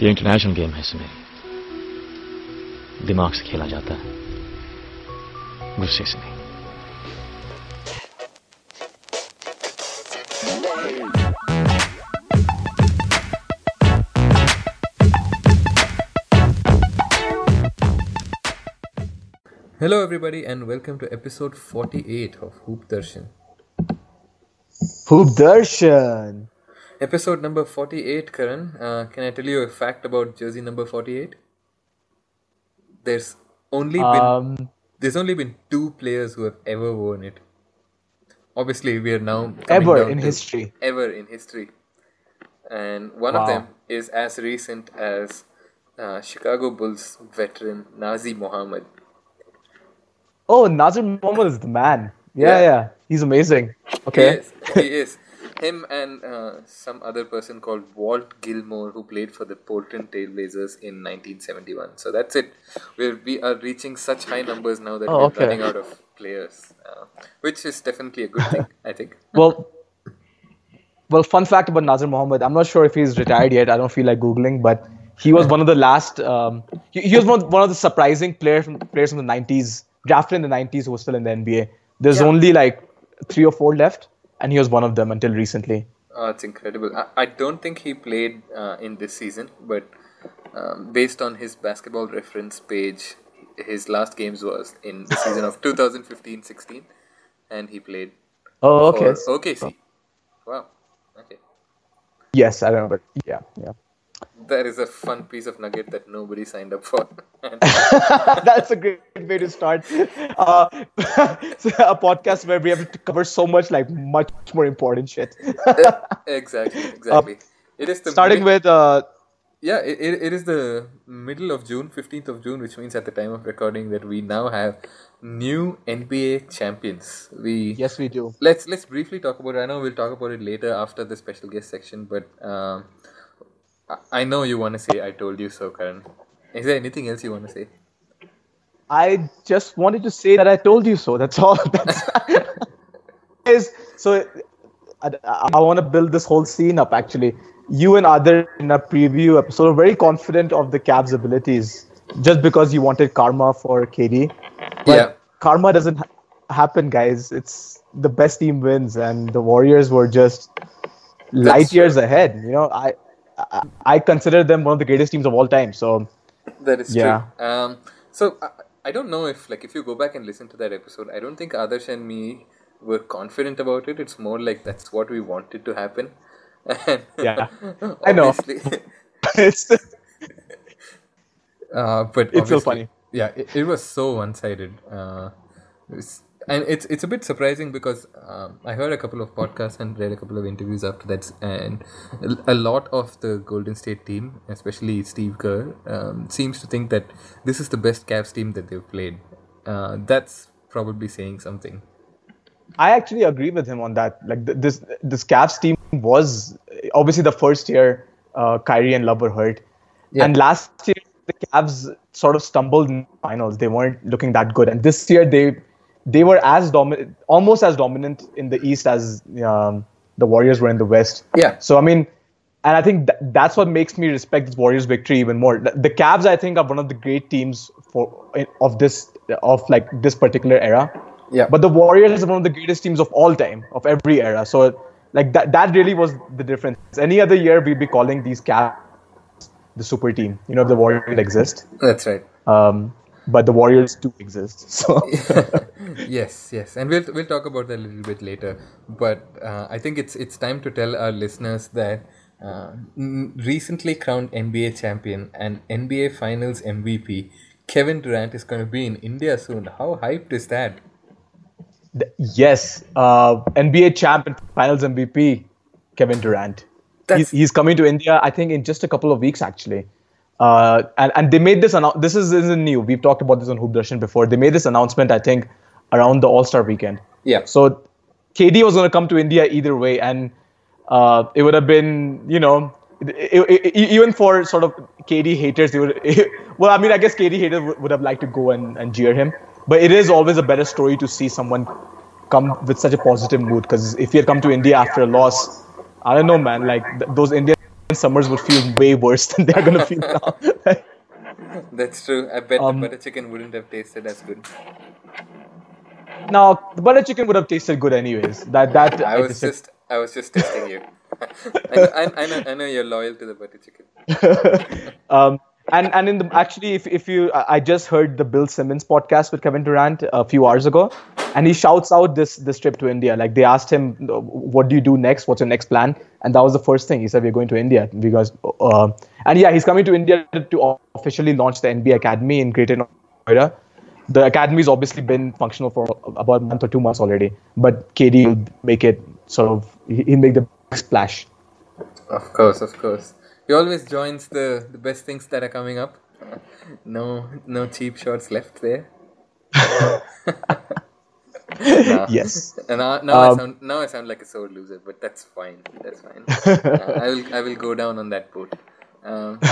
ये international game है इसमें। दिमाग से खेला जाता है। गुस्से से नहीं। Hello everybody and welcome to episode 48 of hoop Darshan hoop Darshan Episode number 48, Karan. Uh, can I tell you a fact about jersey number 48? There's only been Um, there's only been two players who have ever worn it. Obviously, we are now ever in history. Ever in history, and one of them is as recent as uh, Chicago Bulls veteran Nazir Mohammed. Oh, Nazir Mohammed is the man. Yeah, Yeah. yeah. He's amazing. Okay. He is. He is. Him and uh, some other person called Walt Gilmore, who played for the Portland Trailblazers in 1971. So that's it. We're, we are reaching such high numbers now that Oh, we're okay. running out of players, uh, which is definitely a good thing, I think. Well, well, fun fact about Nazir Mohammed. I'm not sure if he's retired yet. I don't feel like googling, but he was one of the last. Um, he, he was one, one of the surprising players from players from the 90s, drafted in the 90s, who was still in the NBA. There's Yeah. only like three or four left, and he was one of them until recently. Oh, it's incredible. I, I don't think he played uh, in this season, but um, based on his basketball reference page, his last games was in the season of 2015-16, and he played Oh, okay. OKC. Wow. Okay. Yes, I remember. Yeah, yeah. That is a fun piece of nugget that nobody signed up for. That's a great way to start uh, a podcast where we have to cover so much, like much more important shit. exactly, exactly. it is the Starting mid- with uh, yeah, it, it, it is the middle of June, fifteenth of June, which means at the time of recording that we now have new NBA champions. We yes, we do. let's let's briefly talk about it. I know we'll talk about it later after the special guest section, but um, I, I know you want to say "I told you so," Karan. Is there anything else you want to say? I just wanted to say that I told you so. That's all. That's is so. I, I want to build this whole scene up. Actually, you and other in a preview episode were very confident of the Cavs' abilities, just because you wanted karma for KD. But Yeah. karma doesn't ha- happen, guys. It's the best team wins, and the Warriors were just light years true. ahead. You know, I, I consider them one of the greatest teams of all time. So That is Yeah. true. Um, so I, I don't know if like if you go back and listen to that episode, I don't think Adarsh and me were confident about it. It's more like that's what we wanted to happen. And Yeah. I know. it's uh, but It's so funny. Yeah, it, it was so one-sided. Uh, it's- and it's it's a bit surprising because um, I heard a couple of podcasts and read a couple of interviews after that, and a- lot of the Golden State team, especially Steve Kerr, um, seems to think that this is the best Cavs team that they've played. Uh, that's probably saying something. I actually agree with him on that. Like th- this, this Cavs team was obviously the first year uh, Kyrie and Love were hurt, Yeah. and last year the Cavs sort of stumbled in the finals. They weren't looking that good, and this year they they were as dominant, almost as dominant in the East as um, the Warriors were in the West. Yeah. So I mean, and I think th- that's what makes me respect this Warriors victory even more. The, the Cavs, I think, are one of the great teams for of this of like this particular era. Yeah. But the Warriors are one of the greatest teams of all time, of every era. So like that that really was the difference. Any other year we'd be calling these Cavs the super team. You know, if the Warriors exist. That's right. Um, but the Warriors do exist. So yes, yes, and we'll we'll talk about that a little bit later. But uh, I think it's it's time to tell our listeners that uh, recently crowned NBA champion and NBA Finals MVP Kevin Durant is going to be in India soon. How hyped is that? th- yes, uh, NBA champ and Finals MVP Kevin Durant. That's- He's, he's coming to India, I think, in just a couple of weeks actually. Uh, and, and they made this announcement. This is, isn't new. We've talked about this on Hoop Darshan before. They made this announcement, I think, around the All Star weekend. Yeah. So KD was going to come to India either way, and uh, it would have been, you know, it, it, it- even for sort of KD haters, they would. well, I mean, I guess KD haters would, would have liked to go and, and jeer him, but it is always a better story to see someone come with such a positive mood. Because if he had come to India after a loss, I don't know, man. Like th- those Indian summers would feel way worse than they're gonna feel now. That's true. I bet Um, the butter chicken wouldn't have tasted as good. now the butter chicken would have tasted good anyways. That that I was dis- just I was just testing you. I, know, I, I know I know you're loyal to the butter chicken. um, and and in the actually, if if you, I just heard the Bill Simmons podcast with Kevin Durant a few hours ago, and he shouts out this this trip to India. Like they asked him, "What do you do next? What's your next plan?" And that was the first thing he said. We're going to India because, uh, and yeah, he's coming to India to officially launch the NBA Academy in Greater Noida. The academy's obviously been functional for about a month or two months already, but KD will make it sort of he- he'll make the splash. Of course, of course. He always joins the the best things that are coming up. No no cheap shots left there. Nah. Yes. And now, now I Um, sound now I sound like a sore loser, but that's fine. That's fine. Uh, I will I will go down on that boat. Um,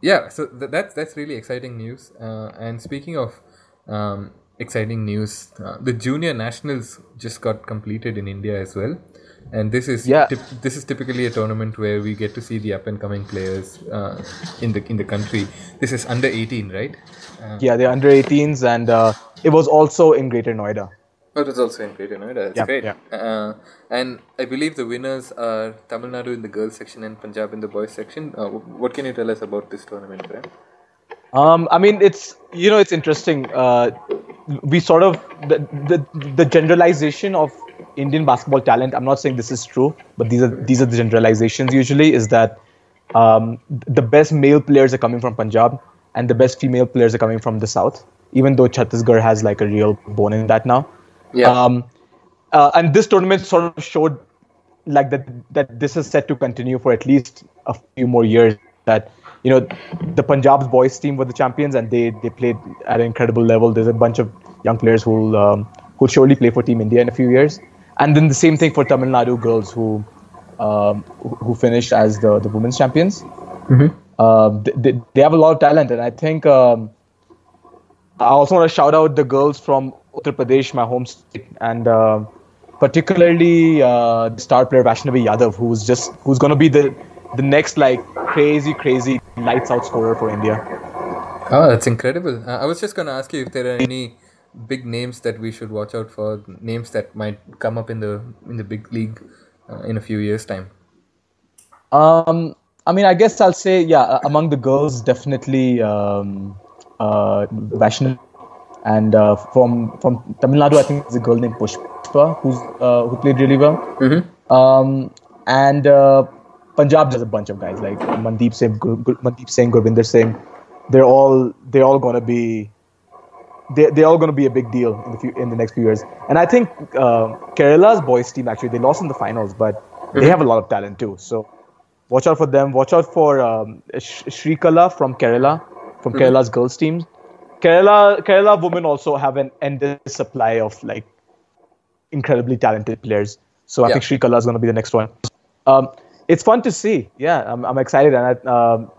yeah, so th- that's that's really exciting news. Uh, and speaking of um, exciting news, uh, the junior nationals just got completed in India as well. And this is Yeah. typ- this is typically a tournament where we get to see the up and coming players uh, in the in the country. This is under eighteen, right? Uh, Yeah, they're under 18s, and uh, it was also in Greater Noida. Oh, it was also in Greater Noida. That's Yeah, great. yeah. Uh, and I believe the winners are Tamil Nadu in the girls section and Punjab in the boys section. Uh, what can you tell us about this tournament, Graham? Um, I mean, it's you know, it's interesting. Uh, we sort of the, the the generalization of Indian basketball talent. I'm not saying this is true, but these are these are the generalizations. Usually, is that um, the best male players are coming from Punjab, and the best female players are coming from the south. Even though Chhattisgarh has like a real bone in that now. Yeah. Um, uh, and this tournament sort of showed like that that this is set to continue for at least a few more years. That you know, the Punjab's boys team were the champions, and they they played at an incredible level. There's a bunch of young players who'll um, who'll surely play for Team India in a few years. And then the same thing for Tamil Nadu girls who um, who- finished as the the women's champions. Um, they, they, they have a lot of talent, and I think um, I also want to shout out the girls from Uttar Pradesh, my home state, and uh, particularly uh, the star player Vaishnavi Yadav, who's just who's going to be the the next like crazy, crazy lights out scorer for India. Oh, that's incredible. Uh, I was just going to ask you if there are any big names that we should watch out for, names that might come up in the in the big league uh, in a few years' time. Um, I mean, I guess I'll say yeah. Among the girls, definitely um, uh, and uh, from from Tamil Nadu, I think there's a girl named Pushpa who's uh, who played really well. Um, and uh, Punjab, there's a bunch of guys like Mandeep Singh, Gur- Mandeep Singh, Gurvinder Singh. They're all they're all gonna be they they're all gonna be a big deal in the few, in the next few years. And I think uh, Kerala's boys team actually they lost in the finals, but they have a lot of talent too. So watch out for them. Watch out for um, Sh- Shrikala from Kerala, from Kerala's girls team. Kerala Kerala women also have an endless supply of like incredibly talented players. So I Yeah. think Shrikala is going to be the next one. Um, it's fun to see. Yeah, I'm, I'm excited, and I, um,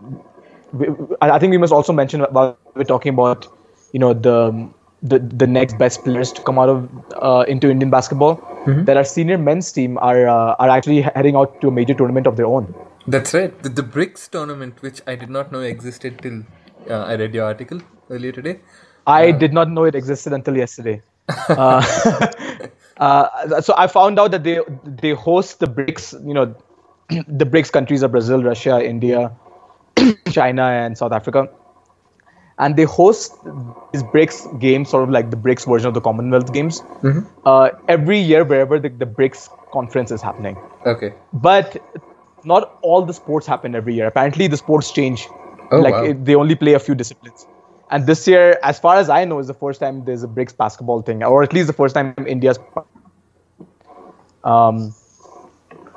we, I I think we must also mention about we're talking about you know the the, the next best players to come out of uh, into Indian basketball. That our senior men's team are uh, are actually heading out to a major tournament of their own. That's right. The, the BRICS tournament, which I did not know existed till uh, I read your article earlier today. I did not know it existed until yesterday. uh, uh, so I found out that they they host the BRICS. You know, the BRICS countries are Brazil, Russia, India, China, and South Africa, and they host these BRICS games, sort of like the BRICS version of the Commonwealth Games, uh, every year wherever the, the BRICS conference is happening. Okay. But not all the sports happen every year. Apparently, the sports change. Oh, like wow. it, they only play a few disciplines. And this year, as far as I know, is the first time there's a BRICS basketball thing, or at least the first time India's. Um,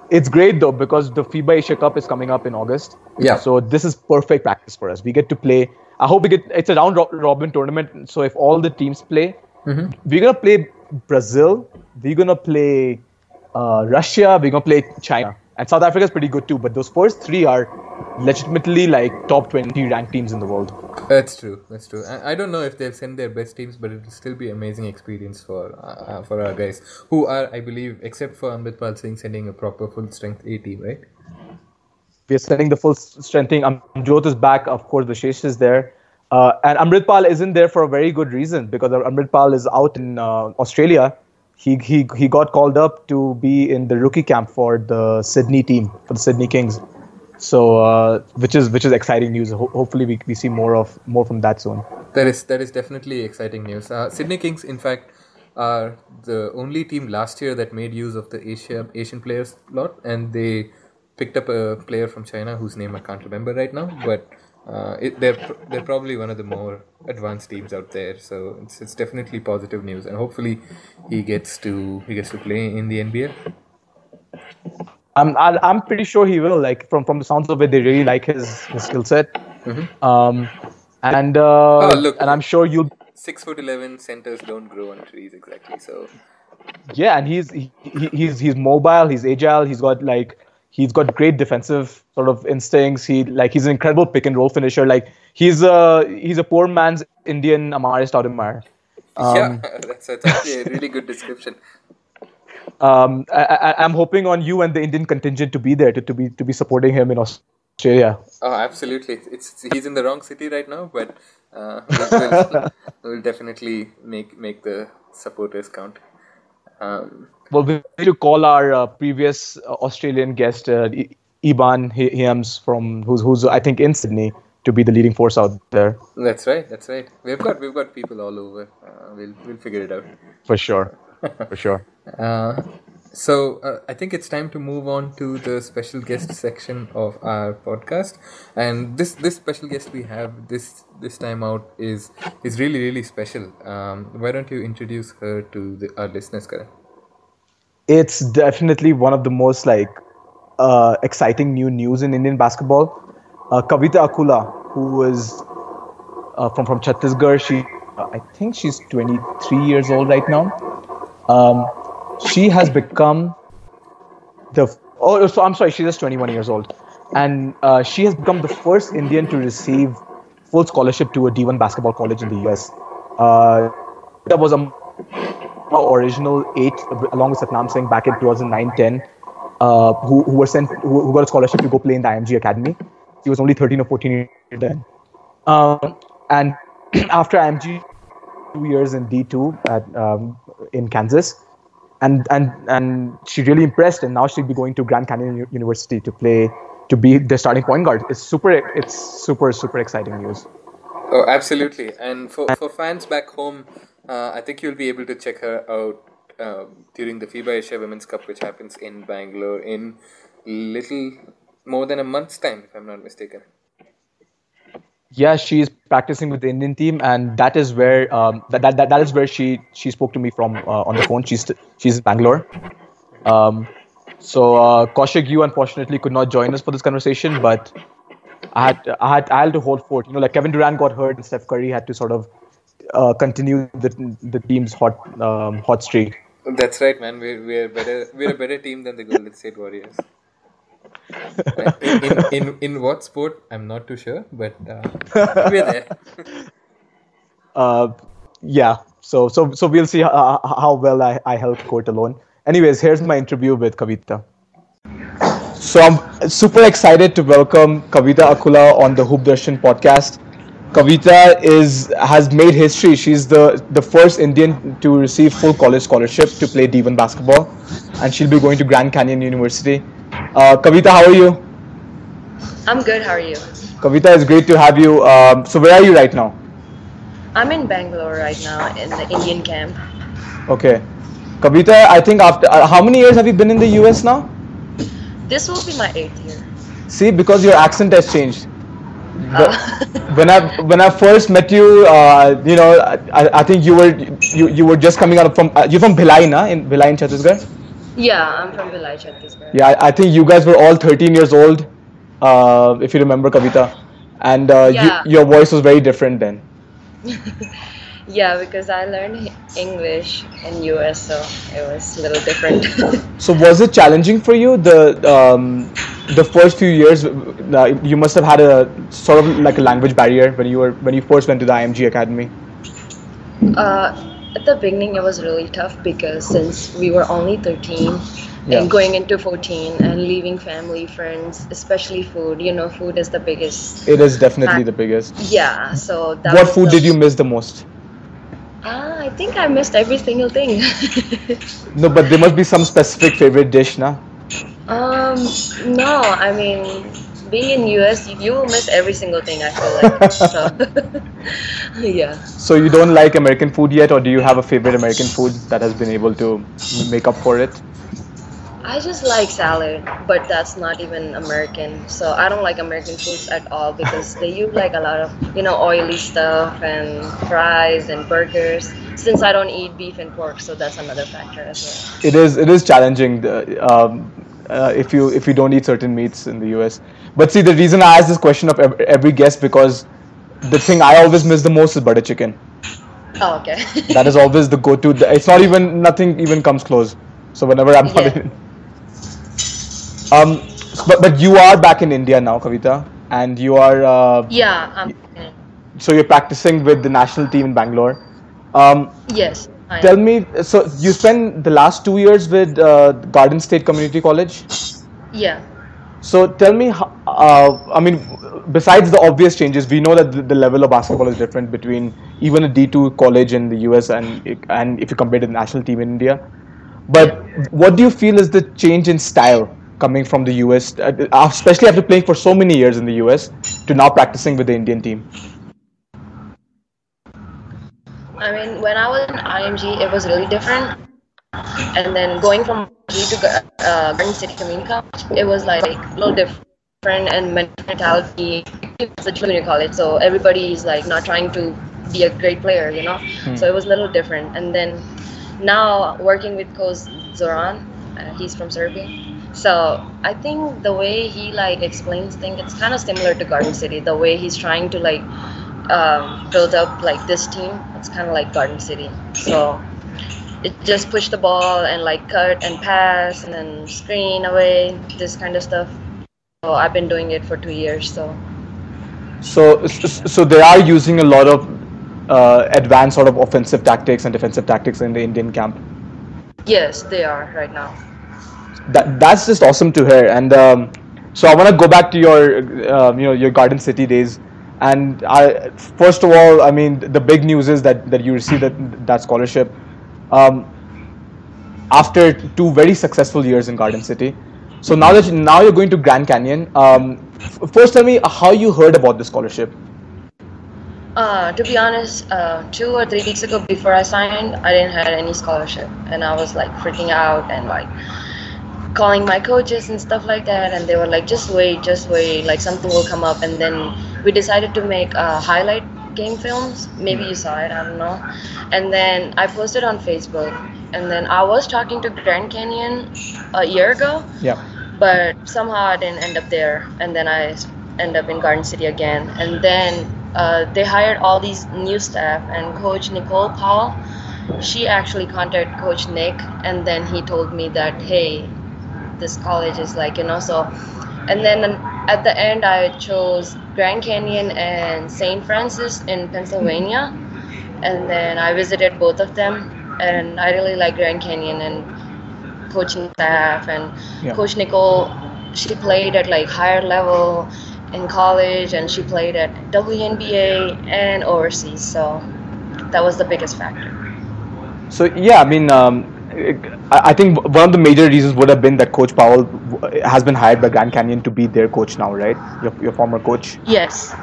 it's great though because the FIBA Asia Cup is coming up in August. Yeah. So this is perfect practice for us. We get to play. I hope we get. It's a round robin tournament. So if all the teams play, we're gonna play Brazil. We're gonna play uh, Russia. We're gonna play China. And South Africa is pretty good too. But those first three are legitimately like top 20 ranked teams in the world. That's true. That's true. I, I don't know if they'll send their best teams, but it'll still be amazing experience for uh, uh, for our guys who are, I believe, except for Amritpal Singh, sending a proper full strength A team, right? We're sending the full strength. Amjot is back. Of course, Vishesh is there. Uh, and Amritpal isn't there for a very good reason because Amritpal is out in uh, Australia. He, he, he got called up to be in the rookie camp for the Sydney team, for the Sydney Kings. So, uh, which is which is exciting news. Ho- hopefully, we, we see more of more from that soon. That is that is definitely exciting news. Uh, Sydney Kings, in fact, are the only team last year that made use of the Asia Asian players lot, and they picked up a player from China whose name I can't remember right now, but uh, it, they're they're probably one of the more advanced teams out there. So it's it's definitely positive news, and hopefully he gets to he gets to play in the NBA. I'm I'm pretty sure he will. Like from from the sounds of it, they really like his, his skill set. Um, and uh, Oh, look. and I'm sure you'll Six foot eleven centers don't grow on trees exactly. So yeah, and he's he, he- he's he's mobile, he's agile, he's got like he's got great defensive sort of instincts. He like he's an incredible pick and roll finisher. Like he's a he's a poor man's Indian Amare Stoudemire. yeah, that's, that's actually a really good description. Um, I, I'm hoping on you and the Indian contingent to be there to, to be to be supporting him in Australia. Oh, absolutely. It's he's in the wrong city right now, but uh, we'll, we'll, we'll definitely make make the supporters count. Um, Well, we need to call our uh, previous uh, Australian guest, uh, Iban Hi- Hiams, from who's who's I think in Sydney, to be the leading force out there that's right. That's right. We've got we've got people all over. Uh, we'll we'll figure it out. for sure, for sure. Uh, so uh, I think it's time to move on to the special guest section of our podcast, and this this special guest we have this this time out is is really really special. Um, why don't you introduce her to the, our listeners, Karan? It's definitely one of the most like uh, exciting new news in Indian basketball. Uh, Kavita Akula, who is uh, from from Chhattisgarh, she uh, I think she's 23 years old right now. Um, she has become the oh so I'm sorry she's just 21 years old and uh, she has become the first Indian to receive full scholarship to a D1 basketball college in the US. Uh, that was a original eight along with Satnam Singh back in 2009-10 uh, who, who were sent who, who got a scholarship to go play in the IMG Academy. He was only 13 or 14 then. Um, and after IMG, two years in D2 at um, in Kansas, and and and she really impressed, and now she'll be going to Grand Canyon U- University to play to be the starting point guard. It's super, it's super super exciting news. Oh, absolutely. And for, for fans back home, uh, I think you'll be able to check her out um, during the FIBA Asia Women's Cup, which happens in Bangalore in little more than a month's time, if I'm not mistaken. Yeah, she's practicing with the Indian team, and that is where um, that, that, that that is where she she spoke to me from uh, on the phone. She's she's in Bangalore. Um, so uh, Kaushik, you unfortunately could not join us for this conversation, but I had I had I had to hold fort. You know, like Kevin Durant got hurt, and Steph Curry had to sort of uh, continue the the team's hot um, hot streak. That's right, man. We're we're better. We're a better team than the Golden State Warriors. in, in, in in what sport? I'm not too sure, but uh, we're there. Uh, yeah. So so so we'll see how, how well I, I help court alone. Anyways, here's my interview with Kavita. So I'm super excited to welcome Kavita Akula on the Hoop Darshan podcast. Kavita is has made history. She's the the first Indian to receive full college scholarship to play D1 basketball, and she'll be going to Grand Canyon University. Uh, Kavita, how are you? I'm good. How are you? Kavita, it's great to have you. Um, so where are you right now? I'm in Bangalore right now in the Indian camp. Okay. Kavita, I think after uh, how many years have you been in the US now? This will be my eighth year. See, because your accent has changed. The- Uh, when I when I first met you, uh, you know, I, I think you were you, you were just coming out from uh, you're from Bhilai, na, in Bhilai in Chhattisgarh. yeah, I'm from Bhilai, Chhattisgarh. Yeah, I, I think you guys were all 13 years old, uh, if you remember, Kavita, and uh, Yeah. you, your voice was very different then. Yeah, because I learned English in US, so it was a little different. So was it challenging for you the um, the first few years? Uh, you must have had a sort of like a language barrier when you were when you first went to the IMG Academy. uh, at the beginning, it was really tough because since we were only 13, Yeah. and going into 14 and leaving family, friends, especially food. You know, food is the biggest. It is definitely the biggest. Yeah. So that What food did you miss the most? Ah, I think I missed every single thing. No, but there must be some specific favorite dish, na? um, no, I mean, being in US, you, you will miss every single thing. I feel like. so, yeah. So you don't like American food yet, or do you have a favorite American food that has been able to make up for it? I just like salad, but that's not even American. So I don't like American foods at all because they use like a lot of you know oily stuff and fries and burgers. Since I don't eat beef and pork, so that's another factor as well. It is it is challenging um, uh, if you if you don't eat certain meats in the US. But see, the reason I ask this question of every guest because the thing I always miss the most is butter chicken. Oh, okay. That is always the go-to. It's not even nothing even comes close. So whenever I'm not in, um, but but you are back in India now, Kavita, and you are uh, yeah. Um, so you're practicing with the national team in Bangalore. Um, yes. I am. tell me, so you spent the last two years with uh, Garden State Community College. Yeah. So tell me, uh, I mean, besides the obvious changes, we know that the, the level of basketball is different between even a D2 college in the US and and if you compare to the national team in India. But what do you feel is the change in style coming from the US, uh, especially after playing for so many years in the US, to now practicing with the Indian team? I mean, when I was in IMG, it was really different. And then going from IMG to uh, Garden City Community College, it was like a little different and mentality. It's a junior college, so everybody is like not trying to be a great player, you know. So it was a little different. And then now working with Coach Zoran, uh, he's from Serbia. So I think the way he like explains things, it's kind of similar to Garden City. The way he's trying to like um, build up like this team, it's kind of like Garden City. So it just push the ball and like cut and pass and then screen away, this kind of stuff. So I've been doing it for two years. So So, so they are using a lot of uh, advanced sort of offensive tactics and defensive tactics in the Indian camp. yes, they are right now. That that's just awesome to hear. And um, so I want to go back to your, um, you know, your Garden City days. And I, first of all, I mean, the big news is that that you received that that scholarship um, after two very successful years in Garden City. So now that you, now you're going to Grand Canyon, um, f- first tell me how you heard about the scholarship. Uh, to be honest, uh, two or three weeks ago before I signed, I didn't have any scholarship, and I was like freaking out and like calling my coaches and stuff like that, and they were like, "Just wait, just wait, like something will come up." And then we decided to make uh, highlight game films. Maybe you saw it, I don't know. And then I posted on Facebook, and then I was talking to Grand Canyon a year ago, Yeah. but somehow I didn't end up there, and then i end up in Garden City again, and then uh, they hired all these new staff, and Coach Nicole Powell, she actually contacted Coach Nick, and then he told me that hey, this college is like you know so, and then at the end I chose Grand Canyon and St. Francis in Pennsylvania, and then I visited both of them, and I really like Grand Canyon and coaching staff and Yeah. coach nicole she played at like higher level in college and she played at WNBA and overseas so that was the biggest factor So yeah, I mean, um, I I think one of the major reasons would have been that Coach Powell has been hired by Grand Canyon to be their coach now, right? Your, your former coach. yes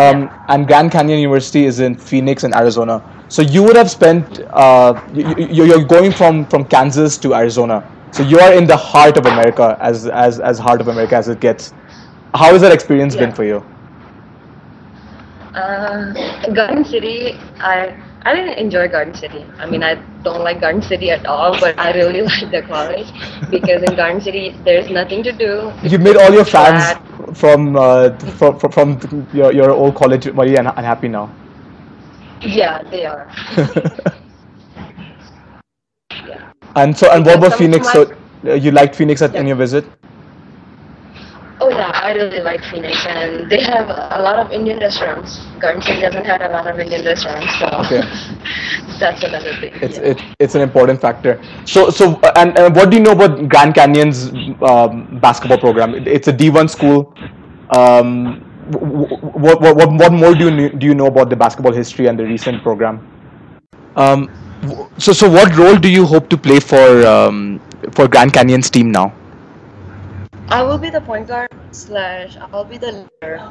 Um, And Grand Canyon University is in Phoenix in Arizona. So you would have spent. Uh, you, you- you're going from from Kansas to Arizona. So you are in the heart of America, as as as heart of America as it gets. How has that experience been for you? uh, garden city i i didn't enjoy garden city i mean i don't like garden city at all but i really like the college because in garden city there's nothing to do You made all your fans from uh, from from, your, your old college very un- unhappy now. yeah they are yeah And so, and what about Phoenix? my- So, uh, you liked Phoenix at, in Yeah. your visit? Oh yeah, I really like Phoenix, and they have a lot of Indian restaurants. Garden City doesn't have a lot of Indian restaurants, so Okay. that's another thing. it's yeah. it, it's an important factor. So so and, and what do you know about Grand Canyon's um, basketball program? It- It's a D1 school. Um, what, what what what more do you do you know about the basketball history and the recent program? Um, so so what role do you hope to play for um, for Grand Canyon's team now? I will be the point guard slash I'll be the leader.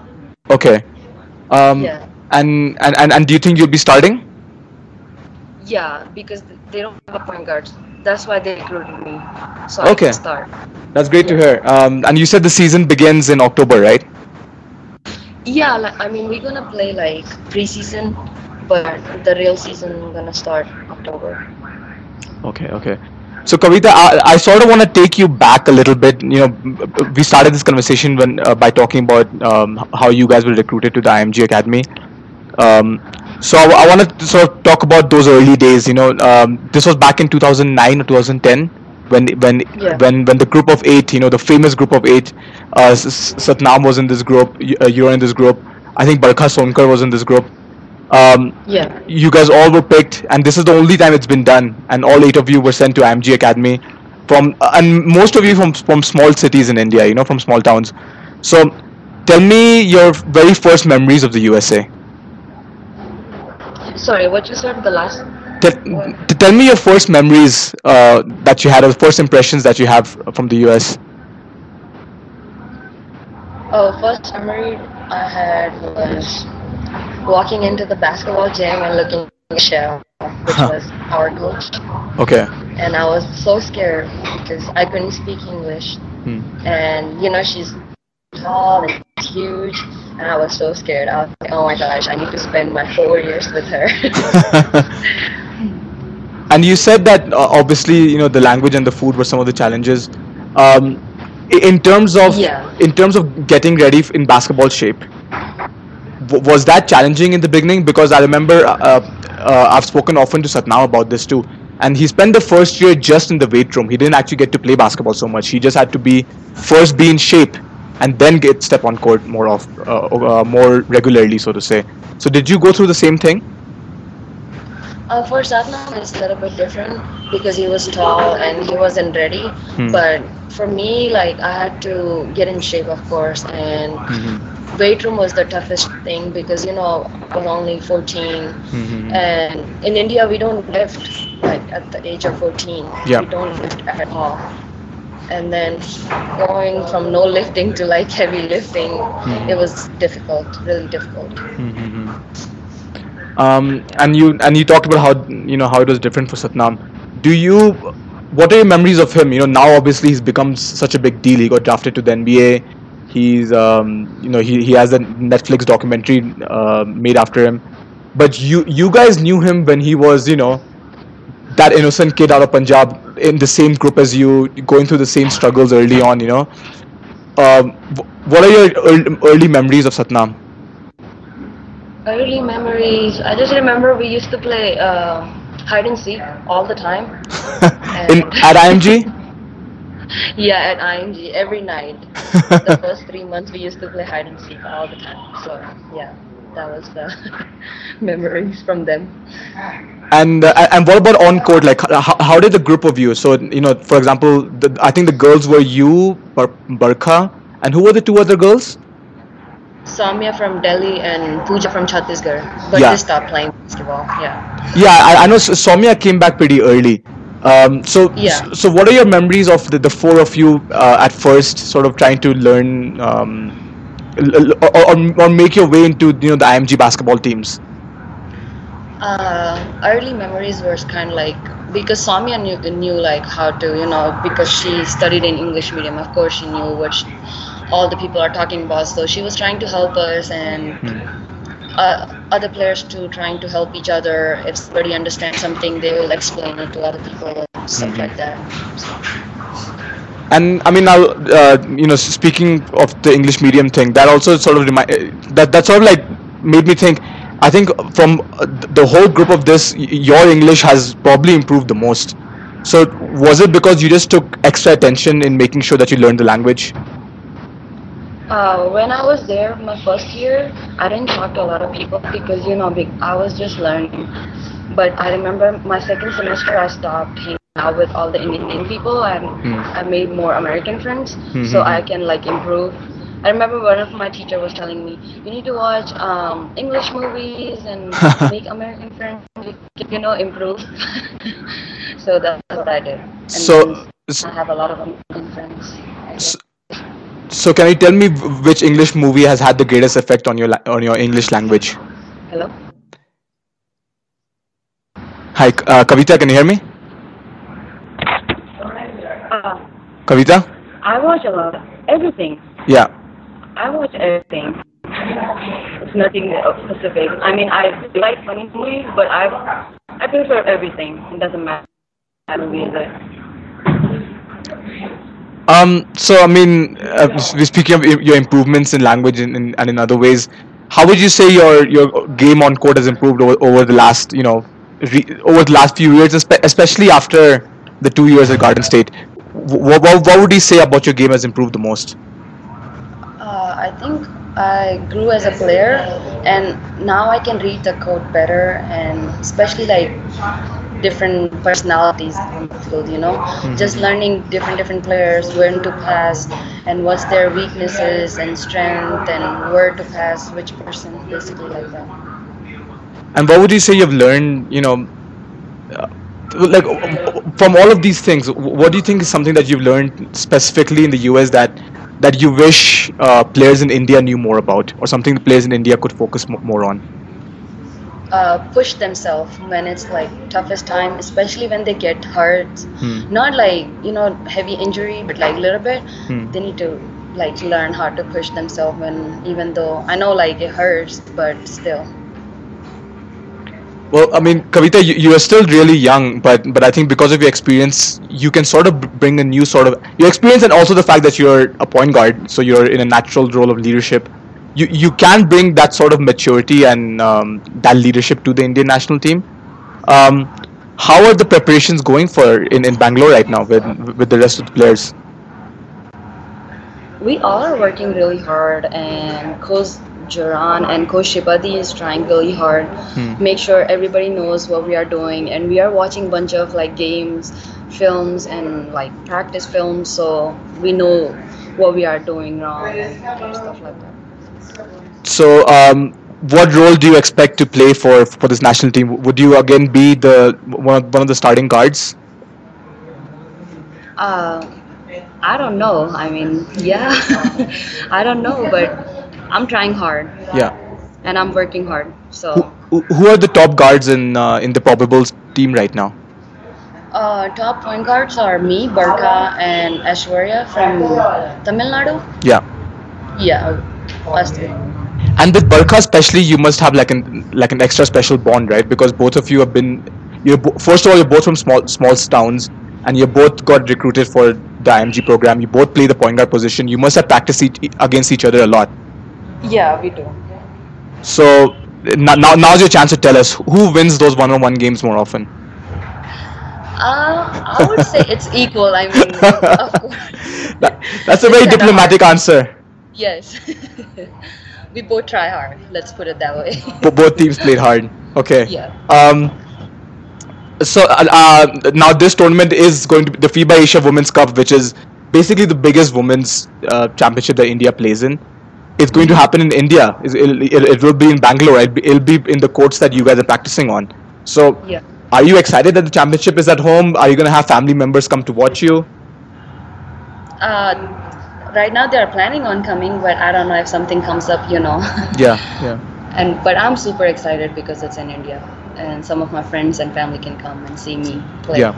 Okay. Um, Yeah. And, and and and do you think you'll be starting? Yeah, because they don't have a point guard. That's why they recruited me. So I Okay. can start. That's great to hear. Um, and you said the season begins in October, right? Yeah, like, I mean we're gonna play like preseason, but the real season gonna start October. Okay, okay. So Kavita, I, I sort of want to take you back a little bit. You know, we started this conversation when uh, by talking about um, how you guys were recruited to the IMG Academy. Um, so I, want to sort of talk about those early days. You know, um, this was back in 2009 or 2010 when when Yeah. when when the group of eight, you know, the famous group of eight, uh, Satnam was in this group, y- uh, you were in this group. I think Barkha Sonkar was in this group. Um, Yeah. you guys all were picked, and this is the only time it's been done. And all eight of you were sent to IMG Academy, from uh, and most of you from from small cities in India, you know, from small towns. So, tell me your very first memories of the USA. Sorry, what you said the last? Tell, tell me your first memories uh, that you had, or first impressions that you have from the US. Oh, first memory I had was walking into the basketball gym and looking at Michelle, which Huh. was our coach, Okay. and I was so scared because I couldn't speak English, Hmm. and you know she's tall and huge, and I was so scared. I was like, oh my gosh, I need to spend my four years with her. and you said that uh, obviously you know the language and the food were some of the challenges um, in terms of Yeah. in terms of getting ready in basketball shape was that challenging in the beginning? Because i remember uh, uh, i've spoken often to satnam about this too. And he spent the first year just in the weight room. He didn't actually get to play basketball so much. He just had to be first be in shape and then get step on court more of uh, uh, more regularly so to say. So did you go through the same thing Uh, for Satnam, it's a little bit different because he was tall and he wasn't ready. Hmm. But for me, like I had to get in shape, of course, and Mm-hmm. weight room was the toughest thing because you know I was only 14, Mhm. and in India we don't lift like at the age of 14. Yeah. We don't lift at all. And then going from no lifting to like heavy lifting, Hmm. it was difficult, really difficult. Um, and you and you talked about how you know how it was different for Satnam. Do you? What are your memories of him? You know, now obviously he's become such a big deal. He got drafted to the NBA. He's um, you know he, he has a Netflix documentary uh, made after him. But you you guys knew him when he was you know that innocent kid out of Punjab in the same group as you, going through the same struggles early on. You know, um, what are your early, early memories of Satnam? Early memories. I just remember we used to play uh, hide and seek all the time. in at IMG? Yeah, at IMG every night. the first three months we used to play hide and seek all the time. So yeah, that was the memories from them. And uh, and what about on court? Like, how, how did the group of you? So you know, for example, the, I think the girls were you, Bar- Barkha, and who were the two other girls? Samya from Delhi and Pooja from Chhattisgarh, but Yeah. they stopped playing basketball. Yeah. Yeah, I, I know S- Soumya came back pretty early. Um, so Yeah. so what are your memories of the, the four of you uh, at first, sort of trying to learn um, or, or, or make your way into you know the IMG basketball teams? Uh, early memories were kind of like because Samya knew, knew like how to you know because she studied in English medium. Of course, she knew what she, all the people are talking about. So she was trying to help us and uh, other players too, trying to help each other. If somebody understands something, they will explain it to other people, and stuff like that. And I mean, now uh, you know, speaking of the English medium thing, that also sort of remind that that sort of like made me think. I think from uh, the whole group of this, your English has probably improved the most. So was it because you just took extra attention in making sure that you learned the language? Uh, when I was there, my first year, I didn't talk to a lot of people because you know I was just learning. but I remember my second semester I stopped hanging out with all the Indian people and Hmm. I made more American friends Mm-hmm. so I can like improve. I remember one of my teacher was telling me you need to watch um, English movies and make American friends. You know improve. so that's what I did. And So, I have a lot of American friends. I guess. So can you tell me which English movie has had the greatest effect on your la- on your English language? Hello. Hi, uh, Kavita, can you hear me? Uh, Kavita? I watch a lot. Everything. Yeah. I watch everything. It's nothing specific. I mean, I like funny movies, but I I prefer everything. It doesn't matter is it. Um, so I mean, uh, speaking of your improvements in language and in, and in other ways. How would you say your your game on court has improved over, over the last you know re, over the last few years, especially after the two years at Garden State? What, what, would you say about your game has improved the most? Uh, I think I grew as a player, and now I can read the code better, and especially like different personalities on the field. You know, just learning different different players, when to pass, and what's their weaknesses and strength, and where to pass which person, basically like that. And what would you say you've learned? You know, uh, like from all of these things, what do you think is something that you've learned specifically in the US that that you wish uh, players in India knew more about, or something the players in India could focus mo- more on? Uh, push themselves when it's like toughest time, especially when they get hurt. Not like you know heavy injury, but like a little bit. Hmm. They need to like learn how to push themselves when even though I know like it hurts, but still. Well, I mean, Kavita, you, you are still really young, but but I think because of your experience, you can sort of bring a new sort of your experience, and also the fact that you're a point guard, so you're in a natural role of leadership. You you can bring that sort of maturity and um, that leadership to the Indian national team. Um, how are the preparations going for in, in Bangalore right now with with the rest of the players? We are working really hard, and Coach Zoran and Coach Shibadi is trying really hard. Make sure everybody knows what we are doing, and we are watching bunch of like games, films, and like practice films, so we know what we are doing wrong and stuff like that. So, um, what role do you expect to play for for this national team? Would you again be the one of, one of the starting guards? Uh, I don't know. I mean, yeah, I don't know, but I'm trying hard Yeah. and I'm working hard. So. Who, who are the top guards in uh, in the probables team right now? Uh, top point guards are me, Barkha, and Ashwarya from Tamil Nadu. Yeah. Yeah, us three. And with Barkha especially, you must have like an like an extra special bond, right? Because both of you have been, you're bo- first of all you're both from small small towns, and you both got recruited for the IMG program. You both play the point guard position. You must have practiced each, against each other a lot. Yeah, we do. So now, now now's your chance to tell us who wins those one-on-one games more often. Uh, I would say it's equal. I mean. That, that's a very diplomatic answer. Yes. we both try hard. Let's put it that way. Bo- both teams played hard. Okay. Yeah. Um. So uh, uh, now this tournament is going to be the FIBA Asia Women's Cup, which is basically the biggest women's uh, championship that India plays in. It's going to happen in India. It'll, it'll, it will be in Bangalore. It'll be, it'll be in the courts that you guys are practicing on. So, Yeah. are you excited that the championship is at home? Are you going to have family members come to watch you? Uh, right now they are planning on coming, but I don't know if something comes up, you know. Yeah, yeah. and but I'm super excited because it's in India, and some of my friends and family can come and see me play. Yeah.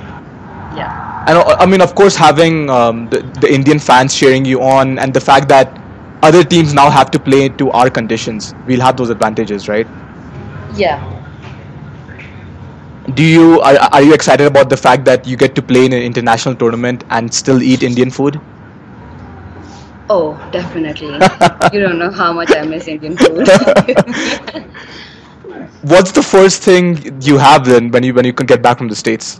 Yeah. And I mean, of course, having um, the, the Indian fans cheering you on, and the fact that other teams now have to play to our conditions, we'll have those advantages, right? Yeah. Do you are, are you excited about the fact that you get to play in an international tournament and still eat Indian food? Oh, definitely. you don't know how much I miss Indian food. What's the first thing you have then when you when you can get back from the states?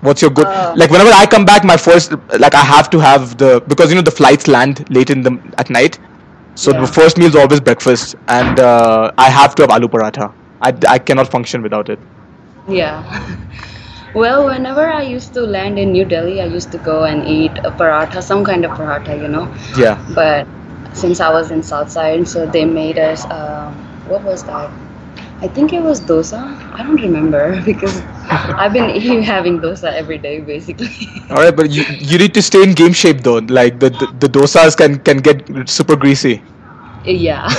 What's your good Uh, like whenever I come back, my first like I have to have the because you know the flights land late in the at night, so Yeah. the first meal is always breakfast, and uh, I have to have aloo paratha. I, I cannot function without it. Yeah. Well, whenever I used to land in New Delhi, I used to go and eat a paratha, some kind of paratha, you know. Yeah. But since I was in South Side, so they made us, um, what was that? I think it was dosa. I don't remember because I've been eating, having dosa every day basically. All right, but you you need to stay in game shape though. Like the the, the dosas can can get super greasy. yeah.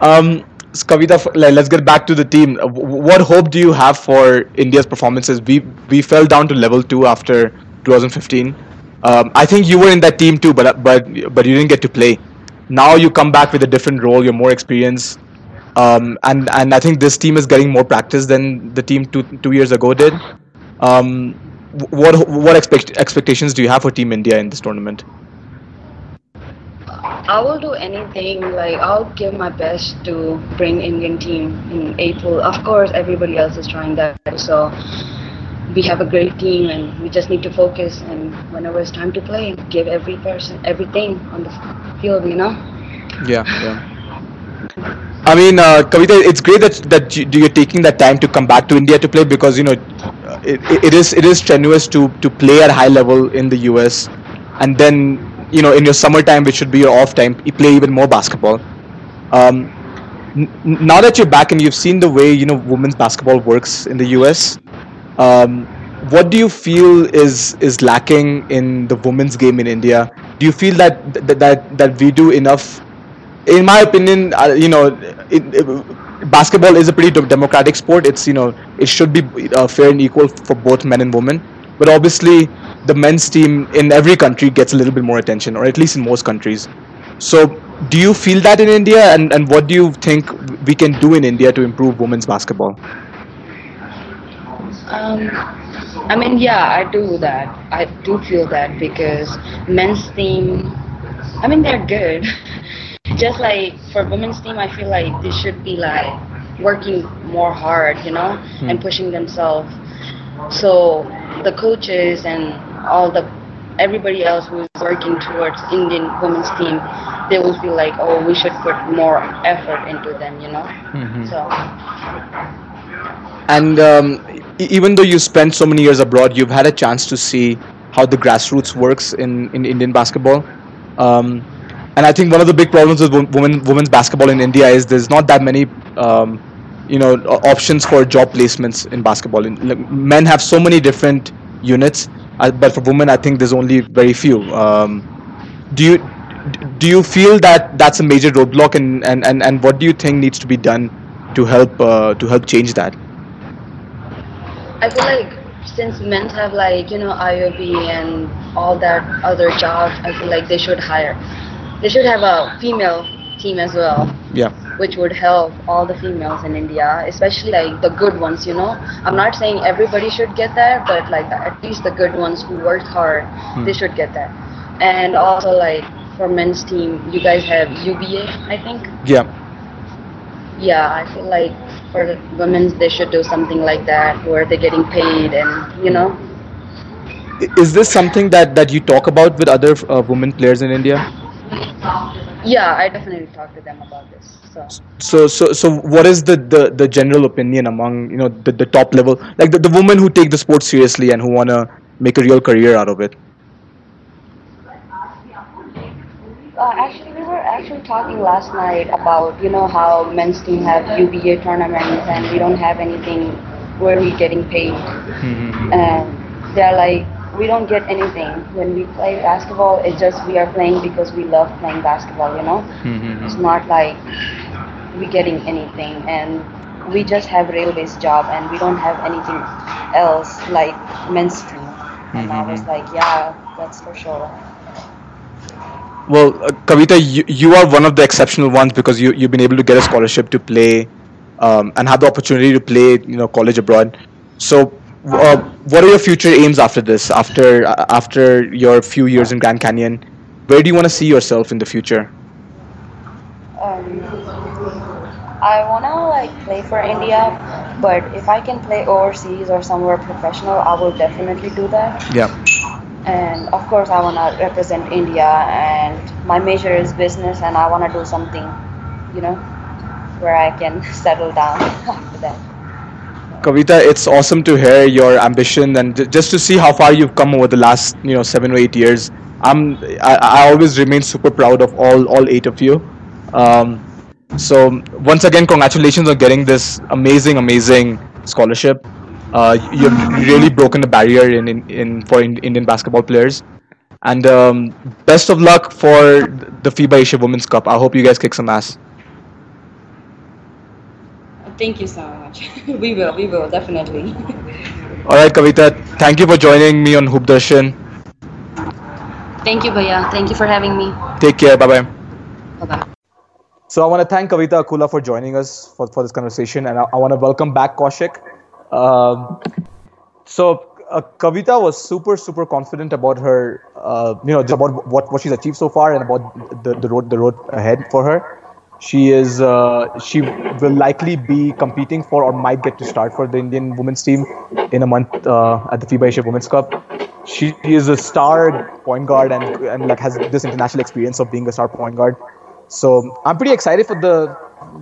Um, Let's get back to the team. Uh, What hope do you have for India's performances? We we fell down to level two after 2015. Um, I think you were in that team too, but but but you didn't get to play. Now you come back with a different role. You're more experienced, um, and and I think this team is getting more practice than the team two two years ago did. Um, what what expect, expectations do you have for Team India in this tournament? I will do anything. Like I'll give my best to bring Indian team in April. Of course, everybody else is trying that. So we have a great team, and we just need to focus. And whenever it's time to play, give every person everything on the field. You know. Yeah, yeah. I mean, uh, Kavita, it's great that that you, you're taking that time to come back to India to play because you know it it is it is strenuous to to play at high level in the US, and then you know in your summertime, which should be your off time, you play even more basketball. Um, n- now that you're back and you've seen the way you know women's basketball works in the US, um, what do you feel is is lacking in the women's game in India? Do you feel that that that, that we do enough? In my opinion, uh, you know, it, it, basketball is a pretty democratic sport. It's you know it should be uh, fair and equal for both men and women. But obviously, the men's team in every country gets a little bit more attention, or at least in most countries. So, do you feel that in India, and, and what do you think we can do in India to improve women's basketball? Um, I mean, yeah, I do that. I do feel that because men's team, I mean, they're good. Just like for women's team, I feel like they should be like working more hard, you know, and pushing themselves. So the coaches and all the everybody else who is working towards Indian women's team, they will feel like, oh, we should put more effort into them, you know. So. And um, e- even though you spent so many years abroad, you've had a chance to see how the grassroots works in, in Indian basketball. Um, and I think one of the big problems with women women's basketball in India is there's not that many, um, you know, options for job placements in basketball. In, like, men have so many different units, uh, but for women, I think there's only very few. Um, do you do you feel that that's a major roadblock, and, and, and, and what do you think needs to be done to help uh, to help change that? I feel like since men have like you know IOB and all that other jobs, I feel like they should hire. They should have a female team as well, Yeah. Which would help all the females in India, especially like the good ones. You know, I'm not saying everybody should get that, but like at least the good ones who worked hard, they should get that. And also like for men's team, you guys have UBA, I think. Yeah. Yeah, I feel like for the women, they should do something like that where they're getting paid and you know. Is this something that, that you talk about with other uh, women players in India? Yeah, I definitely talk to them about this. So So so so what is the, the, the general opinion among you know the, the top level like the, the women who take the sport seriously and who wanna make a real career out of it? uh, actually, we were actually talking last night about you know how men's team have UBA tournaments and we don't have anything where we're getting paid, and they're like we don't get anything when we play basketball. It's just we are playing because we love playing basketball. You know, it's not like we getting anything and we just have rail-based job and we don't have anything else like men's team. And I was like, yeah, that's for sure. Well, uh, Kavita, you, you are one of the exceptional ones because you you've been able to get a scholarship to play, um, and have the opportunity to play, you know, college abroad. So, uh, what are your future aims after this? After uh, after your few years in Grand Canyon, where do you want to see yourself in the future? um, I wanna like play for India, but if I can play overseas or somewhere professional, I will definitely do that. Yeah. And of course, I wanna represent India, and my major is business, and I wanna do something, you know, where I can settle down after that. Kavita, it's awesome to hear your ambition and just to see how far you've come over the last, you know, seven or eight years. I'm, I, I always remain super proud of all, all eight of you. Um, so once again, congratulations on getting this amazing, amazing scholarship. Uh, you've really broken the barrier in, in, in for in, Indian basketball players. And um, best of luck for the FIBA Asia Women's Cup. I hope you guys kick some ass. Thank you much. we will, we will, definitely. All right, Kavita, thank you for joining me on Hoop Darshan. Thank you, Bhaiya. Thank you for having me. Take care. Bye bye. Bye bye. So I want to thank Kavita Akula for joining us for, for this conversation, and I, I want to welcome back Kaushik. Um, so uh, Kavita was super super confident about her, uh, you know, just about what, what she's achieved so far and about the, the road the road ahead for her. She is uh, she will likely be competing for or might get to start for the Indian women's team in a month uh, at the FIBA Asia Women's Cup. She is a star point guard and and like has this international experience of being a star point guard. So I'm pretty excited for the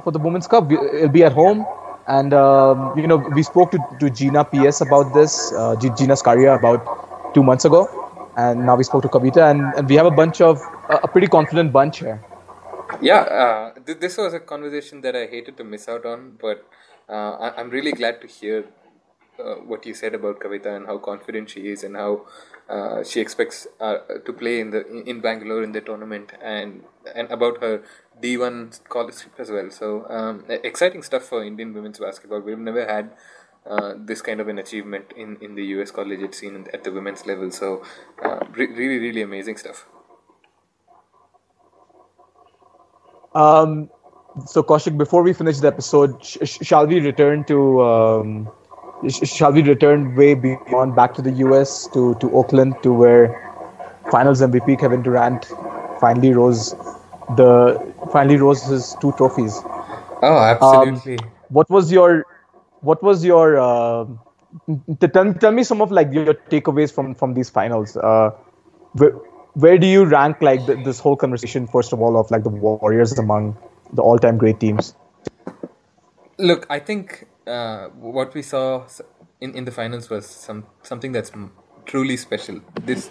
for the Women's Cup. It'll be at home, and um, you know we spoke to, to Jeena PS about this, uh, Jeena Scaria about two months ago, and now we spoke to Kavita, and, and we have a bunch of a, pretty confident bunch here. Yeah, uh, th- this was a conversation that I hated to miss out on, but uh, I- I'm really glad to hear uh, what you said about Kavita and how confident she is and how uh, she expects uh, to play in the in Bangalore in the tournament and and about her D1 scholarship as well. So um, exciting stuff for Indian women's basketball. We've never had uh, this kind of an achievement in, in the US collegiate scene at the women's level. So uh, re- really really amazing stuff. Um, so Kaushik, before we finish the episode, sh- sh- shall we return to um, sh- shall we return way beyond back to the US to to Oakland to where Finals MVP Kevin Durant finally rose the finally rose his two trophies. Oh, absolutely. Um, what was your what was your uh, t- tell, tell me some of like your takeaways from from these finals uh, where do you rank like th- this whole conversation first of all of like the warriors among the all-time great teams Look, I think uh, what we saw in, in the finals was some something that's truly special. This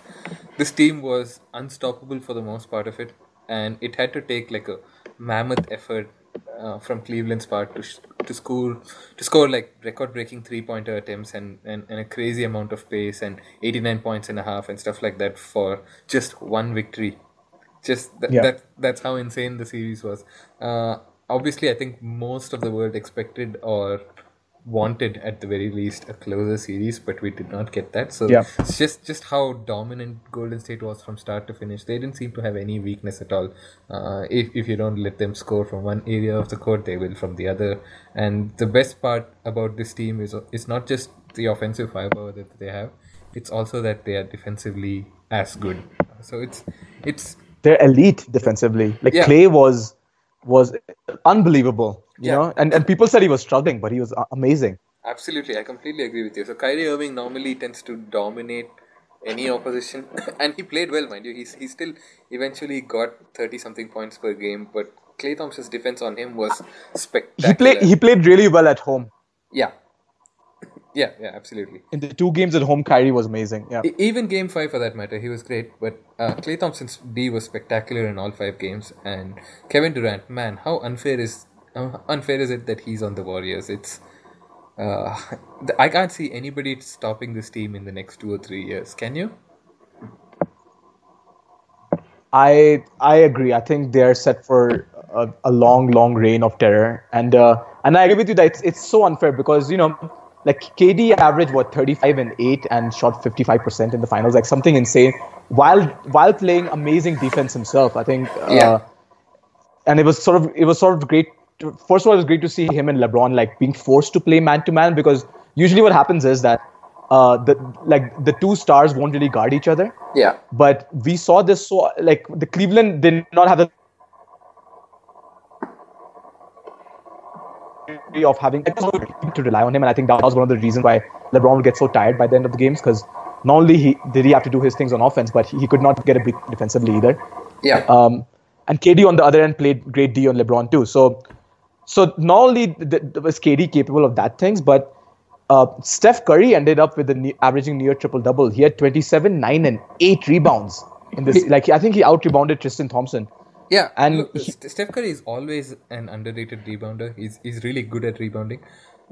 this team was unstoppable for the most part of it, and it had to take like a mammoth effort uh, from Cleveland's part to sh- to score to score like record-breaking three-pointer attempts and, and, and a crazy amount of pace and 89 points and a half and stuff like that for just one victory just th- Yeah. that that's how insane the series was uh, obviously i think most of the world expected or wanted at the very least a closer series but we did not get that. So Yeah. it's just just how dominant golden state was from start to finish. They didn't seem to have any weakness at all. Uh, if, if you don't let them score from one area of the court they will from the other. And the best part about this team is it's not just the offensive firepower that they have it's also that they are defensively as good. So it's it's they're elite defensively. Like Yeah. Klay was was unbelievable you Yeah. know and and people said he was struggling but he was amazing Absolutely, I completely agree with you. So Kyrie Irving normally tends to dominate any opposition, and he played well, mind you. He's he still eventually got thirty something points per game, but Klay Thompson's defense on him was spectacular. he played he played really well at home yeah, yeah, yeah, absolutely. in the two games at home Kyrie was amazing yeah Even game five, for that matter, he was great. But uh, Klay Thompson's D was spectacular in all five games, and Kevin Durant, man, how unfair is unfair is it that he's on the Warriors? It's uh, I can't see anybody stopping this team in the next two or three years. Can you? I I agree. I think they are set for a, a long, long reign of terror, and uh, and I agree with you that it's, it's so unfair because you know, like KD averaged what thirty five and eight and shot fifty five percent in the finals, like something insane, while while playing amazing defense himself. I think. Uh, Yeah. And it was sort of it was sort of great. First of all, it was great to see him and LeBron like being forced to play man to man because usually what happens is that uh, the like the two stars won't really guard each other Yeah. but we saw this so like the Cleveland did not have the of having to rely on him, and I think that was one of the reasons why LeBron would get so tired by the end of the games because not only he did he have to do his things on offense, but he, he could not get a break defensively either. Yeah. Um, and KD on the other end played great D on LeBron too. So, so not only was KD capable of that things, but uh, Steph Curry ended up with the ne- averaging near triple double. He had 27, 9, and 8 rebounds in this. like I think he out rebounded Tristan Thompson. Yeah, And look, he- Steph Curry is always an underrated rebounder. He's he's really good at rebounding,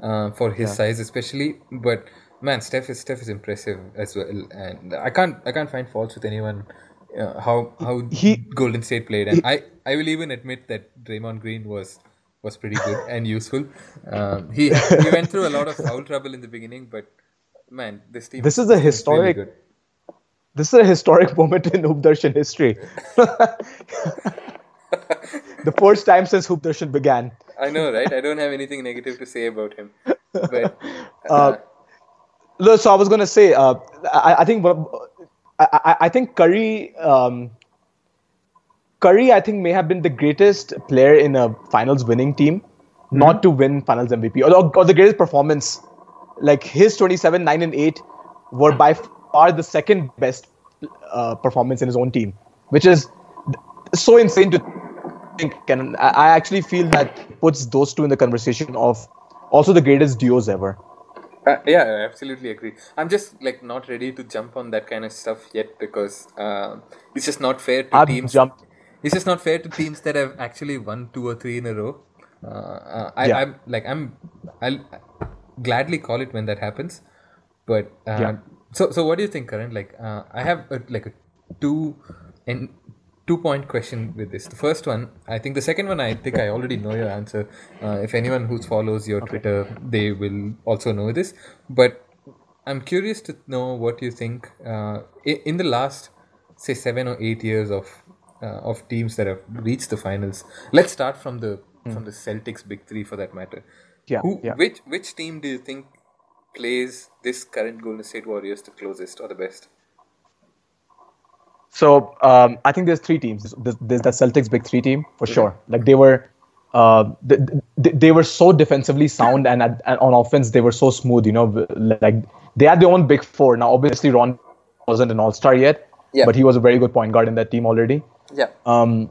uh, for his size especially. But man, Steph is Steph is impressive as well, and I can't I can't find faults with anyone. Uh, how how He- Golden State played, and I I will even admit that Draymond Green was was pretty good and useful. Um, he he went through a lot of foul trouble in the beginning, but man, this team This is a team really historic- This is a historic moment in Hoop Darshan history. the first time since Hoop Darshan began. I know, right? I don't have anything negative to say about him, but Uh, No, so I was gonna say, uh, I, I think, I, I think Curry, um, Curry, I think may have been the greatest player in a finals winning team, not to win finals MVP, or, or the greatest performance. Like his 27, 9, and 8 were by far the second best uh, performance in his own team, which is so insane to think. And I I actually feel that puts those two in the conversation of also the greatest duos ever. Uh, yeah, I absolutely agree. I'm just like not ready to jump on that kind of stuff yet because uh, it's just not fair to I've teams. jumped. It's just not fair to teams that have actually won two or three in a row. Uh, uh, I, Yeah. I'm like I'm I'll gladly call it when that happens, but uh, Yeah. so so what do you think, Karan? Like uh, I have a, like a two and two point question with this. The first one, I think the second one, I think I already know your answer. Uh, if anyone who follows your Twitter, they will also know this. But I'm curious to know what you think uh, in the last, say, seven or eight years of of teams that have reached the finals. Let's start from the from the Celtics big three for that matter. Yeah, Who, yeah. Which which team do you think plays this current Golden State Warriors the closest or the best? So um, I think there's three teams. There's, there's the Celtics big three team for sure. Like they were, uh, they, they, they were so defensively sound and, at, and on offense they were so smooth. You know, like they had their own big four. Now obviously Ron wasn't an All Star yet, Yeah. but he was a very good point guard in that team already. Yeah. Um,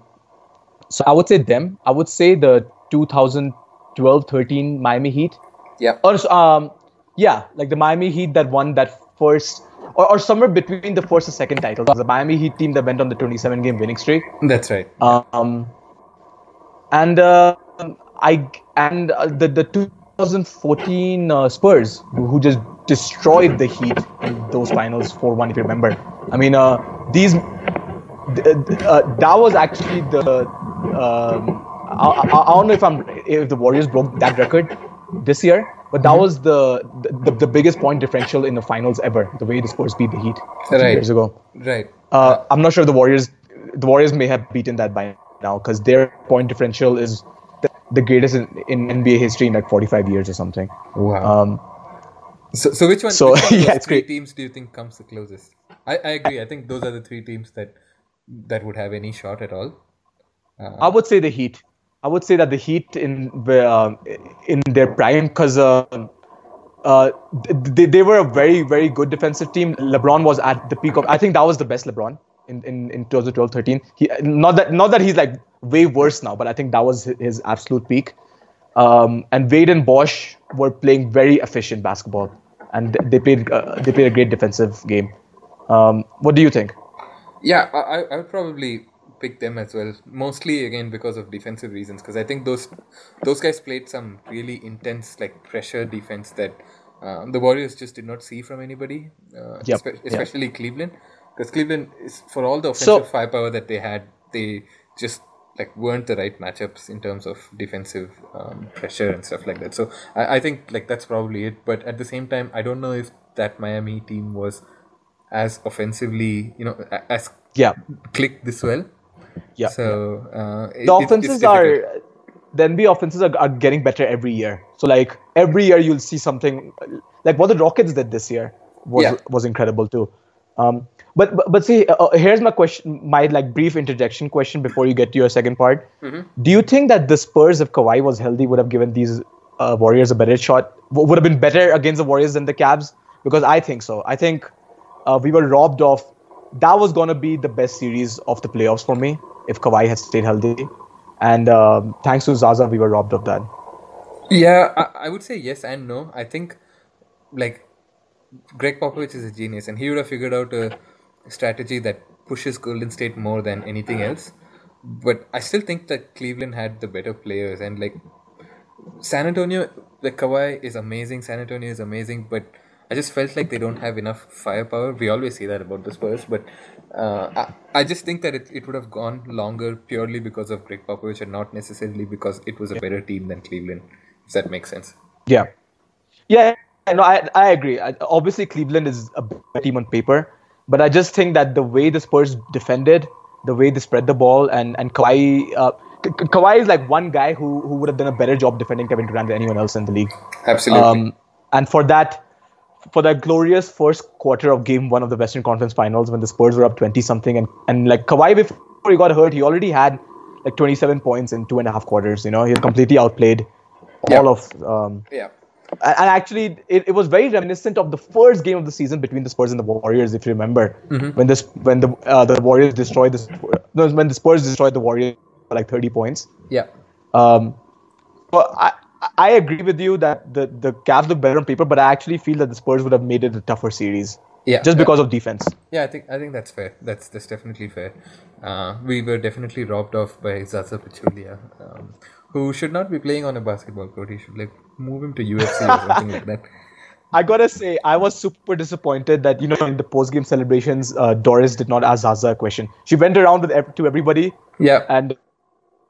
so I would say them. I would say the 2012-13 Miami Heat. Yeah. Or um, yeah, like the Miami Heat that won that first, or, or somewhere between the first and second title. The Miami Heat team that went on the 27 game winning streak. That's right. Um, and uh, I and uh, the the 2014 uh, Spurs who who just destroyed the Heat in those finals 4-1 if you remember. I mean, uh, these th- th- uh, that was actually the um, I, I, I don't know if I'm if the Warriors broke that record this year, but that was the, the the biggest point differential in the finals ever. The way the Spurs beat the Heat Right. years ago. Right. Uh, I'm not sure the Warriors, the Warriors may have beaten that by now because their point differential is the, the greatest in, in NBA history in like 45 years or something. Wow. Um, So, so which one? So, which one yeah, it's three great. teams do you think comes the closest? I, I agree. I think those are the three teams that that would have any shot at all. I would say the Heat. I would say that the Heat in uh, in their prime because uh, uh, they, they were a very very good defensive team. LeBron was at the peak of. I think that was the best LeBron in in, in 2012-13. He not that not that he's like way worse now, but I think that was his, his absolute peak. Um, and Wade and Bosh were playing very efficient basketball, and they played uh, they played a great defensive game. Um, what do you think? Yeah, I, I- I would probably pick them as well. Mostly again because of defensive reasons. Because I think those those guys played some really intense like pressure defense that uh, the Warriors just did not see from anybody. Uh, Yep, espe- especially Cleveland, because Cleveland is for all the offensive So- firepower that they had, they just like weren't the right matchups in terms of defensive um, pressure and stuff like that. So I, I think like that's probably it. But at the same time, I don't know if that Miami team was as offensively, you know, as Yeah, clicked this well. yeah. So uh, it- the it- offenses difficult. are the NBA offenses are, are getting better every year. So like every year you'll see something like what the Rockets did this year was Yeah. was incredible too. Um, but, but but see, uh, here's my question, my like brief interjection question before you get to your second part. Mm-hmm. Do you think that the Spurs, if Kawhi was healthy, would have given these uh, Warriors a better shot? W- would have been better against the Warriors than the Cavs? Because I think so. I think uh, we were robbed of. That was gonna be the best series of the playoffs for me if Kawhi had stayed healthy. And um, thanks to Zaza, we were robbed of that. Yeah, I, I would say yes and no. I think like Gregg Popovich is a genius, and he would have figured out a strategy that pushes Golden State more than anything else. But I still think that Cleveland had the better players, and like San Antonio, the Kawhi is amazing. San Antonio is amazing, but I just felt like they don't have enough firepower. We always say that about the Spurs, but uh, I, I just think that it, it would have gone longer purely because of Gregg Popovich and not necessarily because it was a better team than Cleveland. If that makes sense. Yeah, yeah. No, I I agree. I, obviously, Cleveland is a better team on paper, but I just think that the way the Spurs defended, the way they spread the ball, and and Kawhi. Uh, Kawhi is like one guy who, who would have done a better job defending Kevin Durant than anyone else in the league. Absolutely. Um, and for that, for that glorious first quarter of Game One of the Western Conference Finals, when the Spurs were up twenty something, and and like Kawhi before he got hurt, he already had like twenty seven points in two and a half quarters. You know, he completely outplayed Yeah. all of. Um, yeah. and actually, it, it was very reminiscent of the first game of the season between the Spurs and the Warriors, if you remember, when this when the uh, the Warriors destroyed the when the Spurs destroyed the Warriors by like thirty points. Yeah. Um, but I, I agree with you that the, the Cavs look better on paper, but I actually feel that the Spurs would have made it a tougher series. Yeah. Just because of defense. Yeah, I think I think that's fair. That's that's definitely fair. Uh, we were definitely robbed off by Zaza Pachulia, um, who should not be playing on a basketball court. He should like move him to UFC or something like that. I gotta say, I was super disappointed that you know in the post game celebrations, uh, Doris did not ask Zaza a question. She went around with ev- to everybody, Yeah. and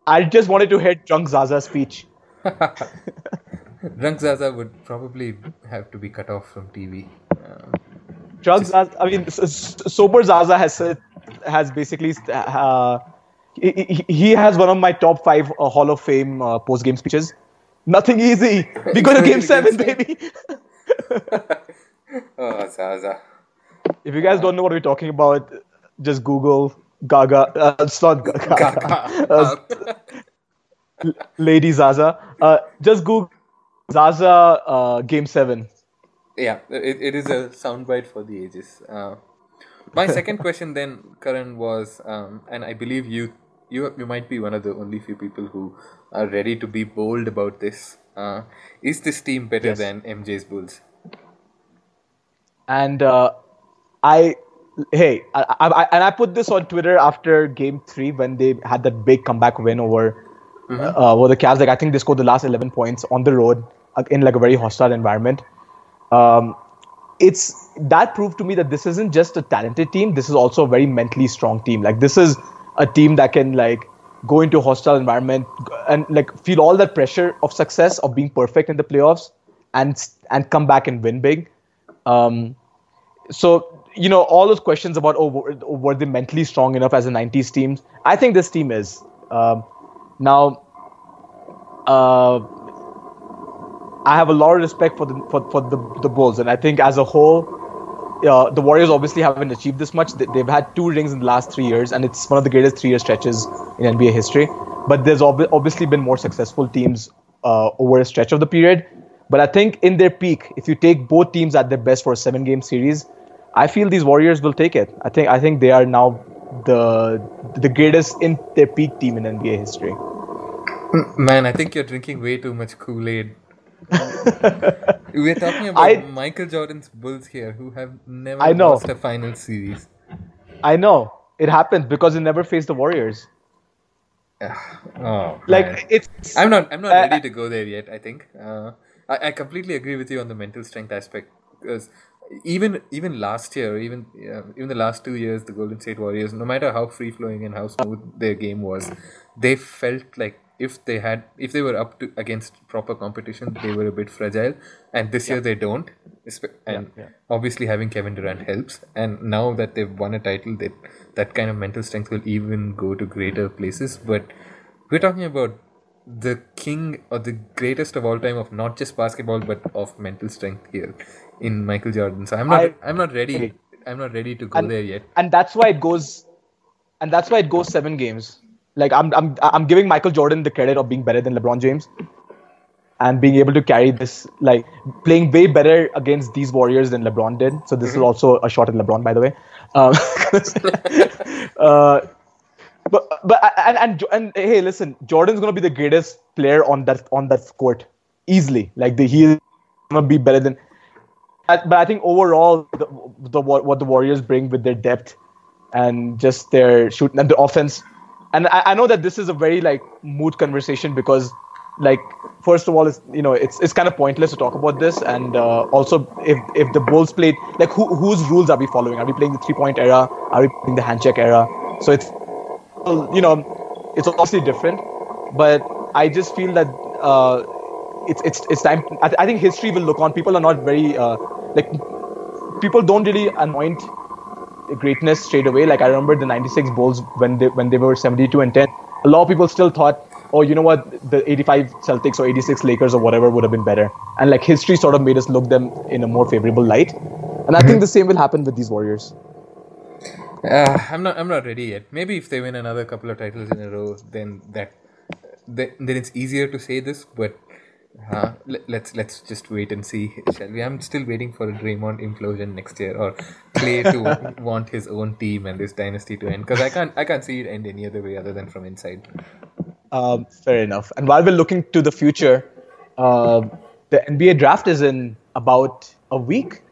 I just wanted to hear drunk Zaza's speech. Drunk Zaza would probably have to be cut off from TV. Uh, Drunk Zaza, I mean, sober Zaza has has basically uh, he, he- has one of my top five uh, Hall of Fame uh, post game speeches. Nothing easy. We go to game seven, baby. oh, Zaza. If you guys don't know what we're talking about, just Google Gaga. Uh, it's not Gaga. Uh, Lady Zaza. Uh, just Google Zaza uh, Game Seven. Yeah, it, it is a soundbite for the ages. Uh, my second question then, Karan, was, um, and I believe you, you, you might be one of the only few people who are ready to be bold about this. Uh, is this team better Yes. than MJ's Bulls? And uh, I, hey, I, I, I, and I put this on Twitter after Game Three when they had that big comeback win over, uh, over the Cavs. Like I think they scored the last eleven points on the road uh, in like a very hostile environment. Um, it's that proved to me that this isn't just a talented team. This is also a very mentally strong team. Like this is a team that can like go into a hostile environment and like feel all that pressure of success of being perfect in the playoffs and and come back and win big. Um, so you know all those questions about oh were, were they mentally strong enough as a 90s team? I think this team is. Um, now, uh, I have a lot of respect for the for, for the the Bulls, and I think as a whole, uh, the Warriors obviously haven't achieved this much. They- They've had two rings in the last three years, and it's one of the greatest three-year stretches in NBA history. But there's ob- obviously been more successful teams uh, over a stretch of the period. But I think in their peak, if you take both teams at their best for a seven-game series, I feel these Warriors will take it. I think I think they are now the the greatest in their peak team in NBA history. Man, I think you're drinking way too much Kool Aid. We're talking about I- Michael Jordan's Bulls here, who have never I know. lost a final series. I know it happens because they never faced the Warriors. Oh, Like man. it's I'm not. I'm not Uh, ready to go there yet. I think. Uh, I, I completely agree with you on the mental strength aspect because even even last year, even uh, even the last two years, the Golden State Warriors, no matter how free flowing and how smooth their game was, they felt like if they had if they were up to against proper competition, they were a bit fragile. And this year they don't. And yeah. obviously having Kevin Durant helps. And now that they've won a title, that that kind of mental strength will even go to greater places. But we're talking about the king or the greatest of all time of not just basketball but of mental strength here in Michael Jordan. So I'm not I, am not ready. I'm not ready to go And- there yet. and that's why it goes and that's why it goes seven games like i'm i'm i'm giving michael jordan the credit of being better than lebron james and being able to carry this like playing way better against these warriors than lebron did. So this is also a shot at lebron by the way. Um, uh, but but and, and and hey listen jordan's going to be the greatest player on that on that court easily. Like the he is going to be better than but I think overall, the, the what the Warriors bring with their depth and just their shooting and the offense, and I, I know that this is a very like mood conversation because like first of all it's you know it's it's kind of pointless to talk about this. And uh, also if if the bulls played like who, whose rules are we following? Are we playing the three point era? Are we playing the hand check era? So it's you know it's obviously different. But i just feel that uh, it's it's it's time I, th- I think history will look on. People are not very uh, like people don't really anoint greatness straight away like i remember the 96 bulls when they when they were 72 and 10 a lot of people still thought oh, you know what, the 85 Celtics or 86 Lakers or whatever would have been better. And like history sort of made us look them in a more favorable light. And I think the same will happen with these Warriors. Uh, I'm not. I'm not ready yet. Maybe if they win another couple of titles in a row, then that, then, then it's easier to say this. But uh, let, let's let's just wait and see, shall we? I'm still waiting for a Draymond implosion next year, or Klay to want his own team and this dynasty to end. Because I can't I can't see it end any other way other than from inside. Um, fair enough. And while we're looking to the future, uh, the NBA draft is in about a week.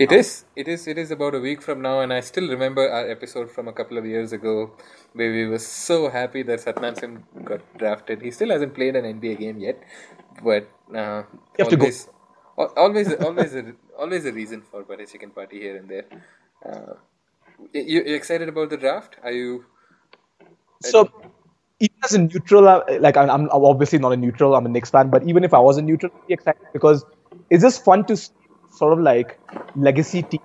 It is. It is. It is about a week from now, and I still remember our episode from a couple of years ago, where we were so happy that Satnam Singh got drafted. He still hasn't played an NBA game yet, but uh, always, always, always, a, always a reason for butter chicken party here and there. Uh, you, you excited about the draft? Are you? So even as a neutral, uh, like I'm, I'm obviously not a neutral. I'm a Knicks fan, but even if I was a neutral, I'd be excited because it's just fun to sort of like legacy team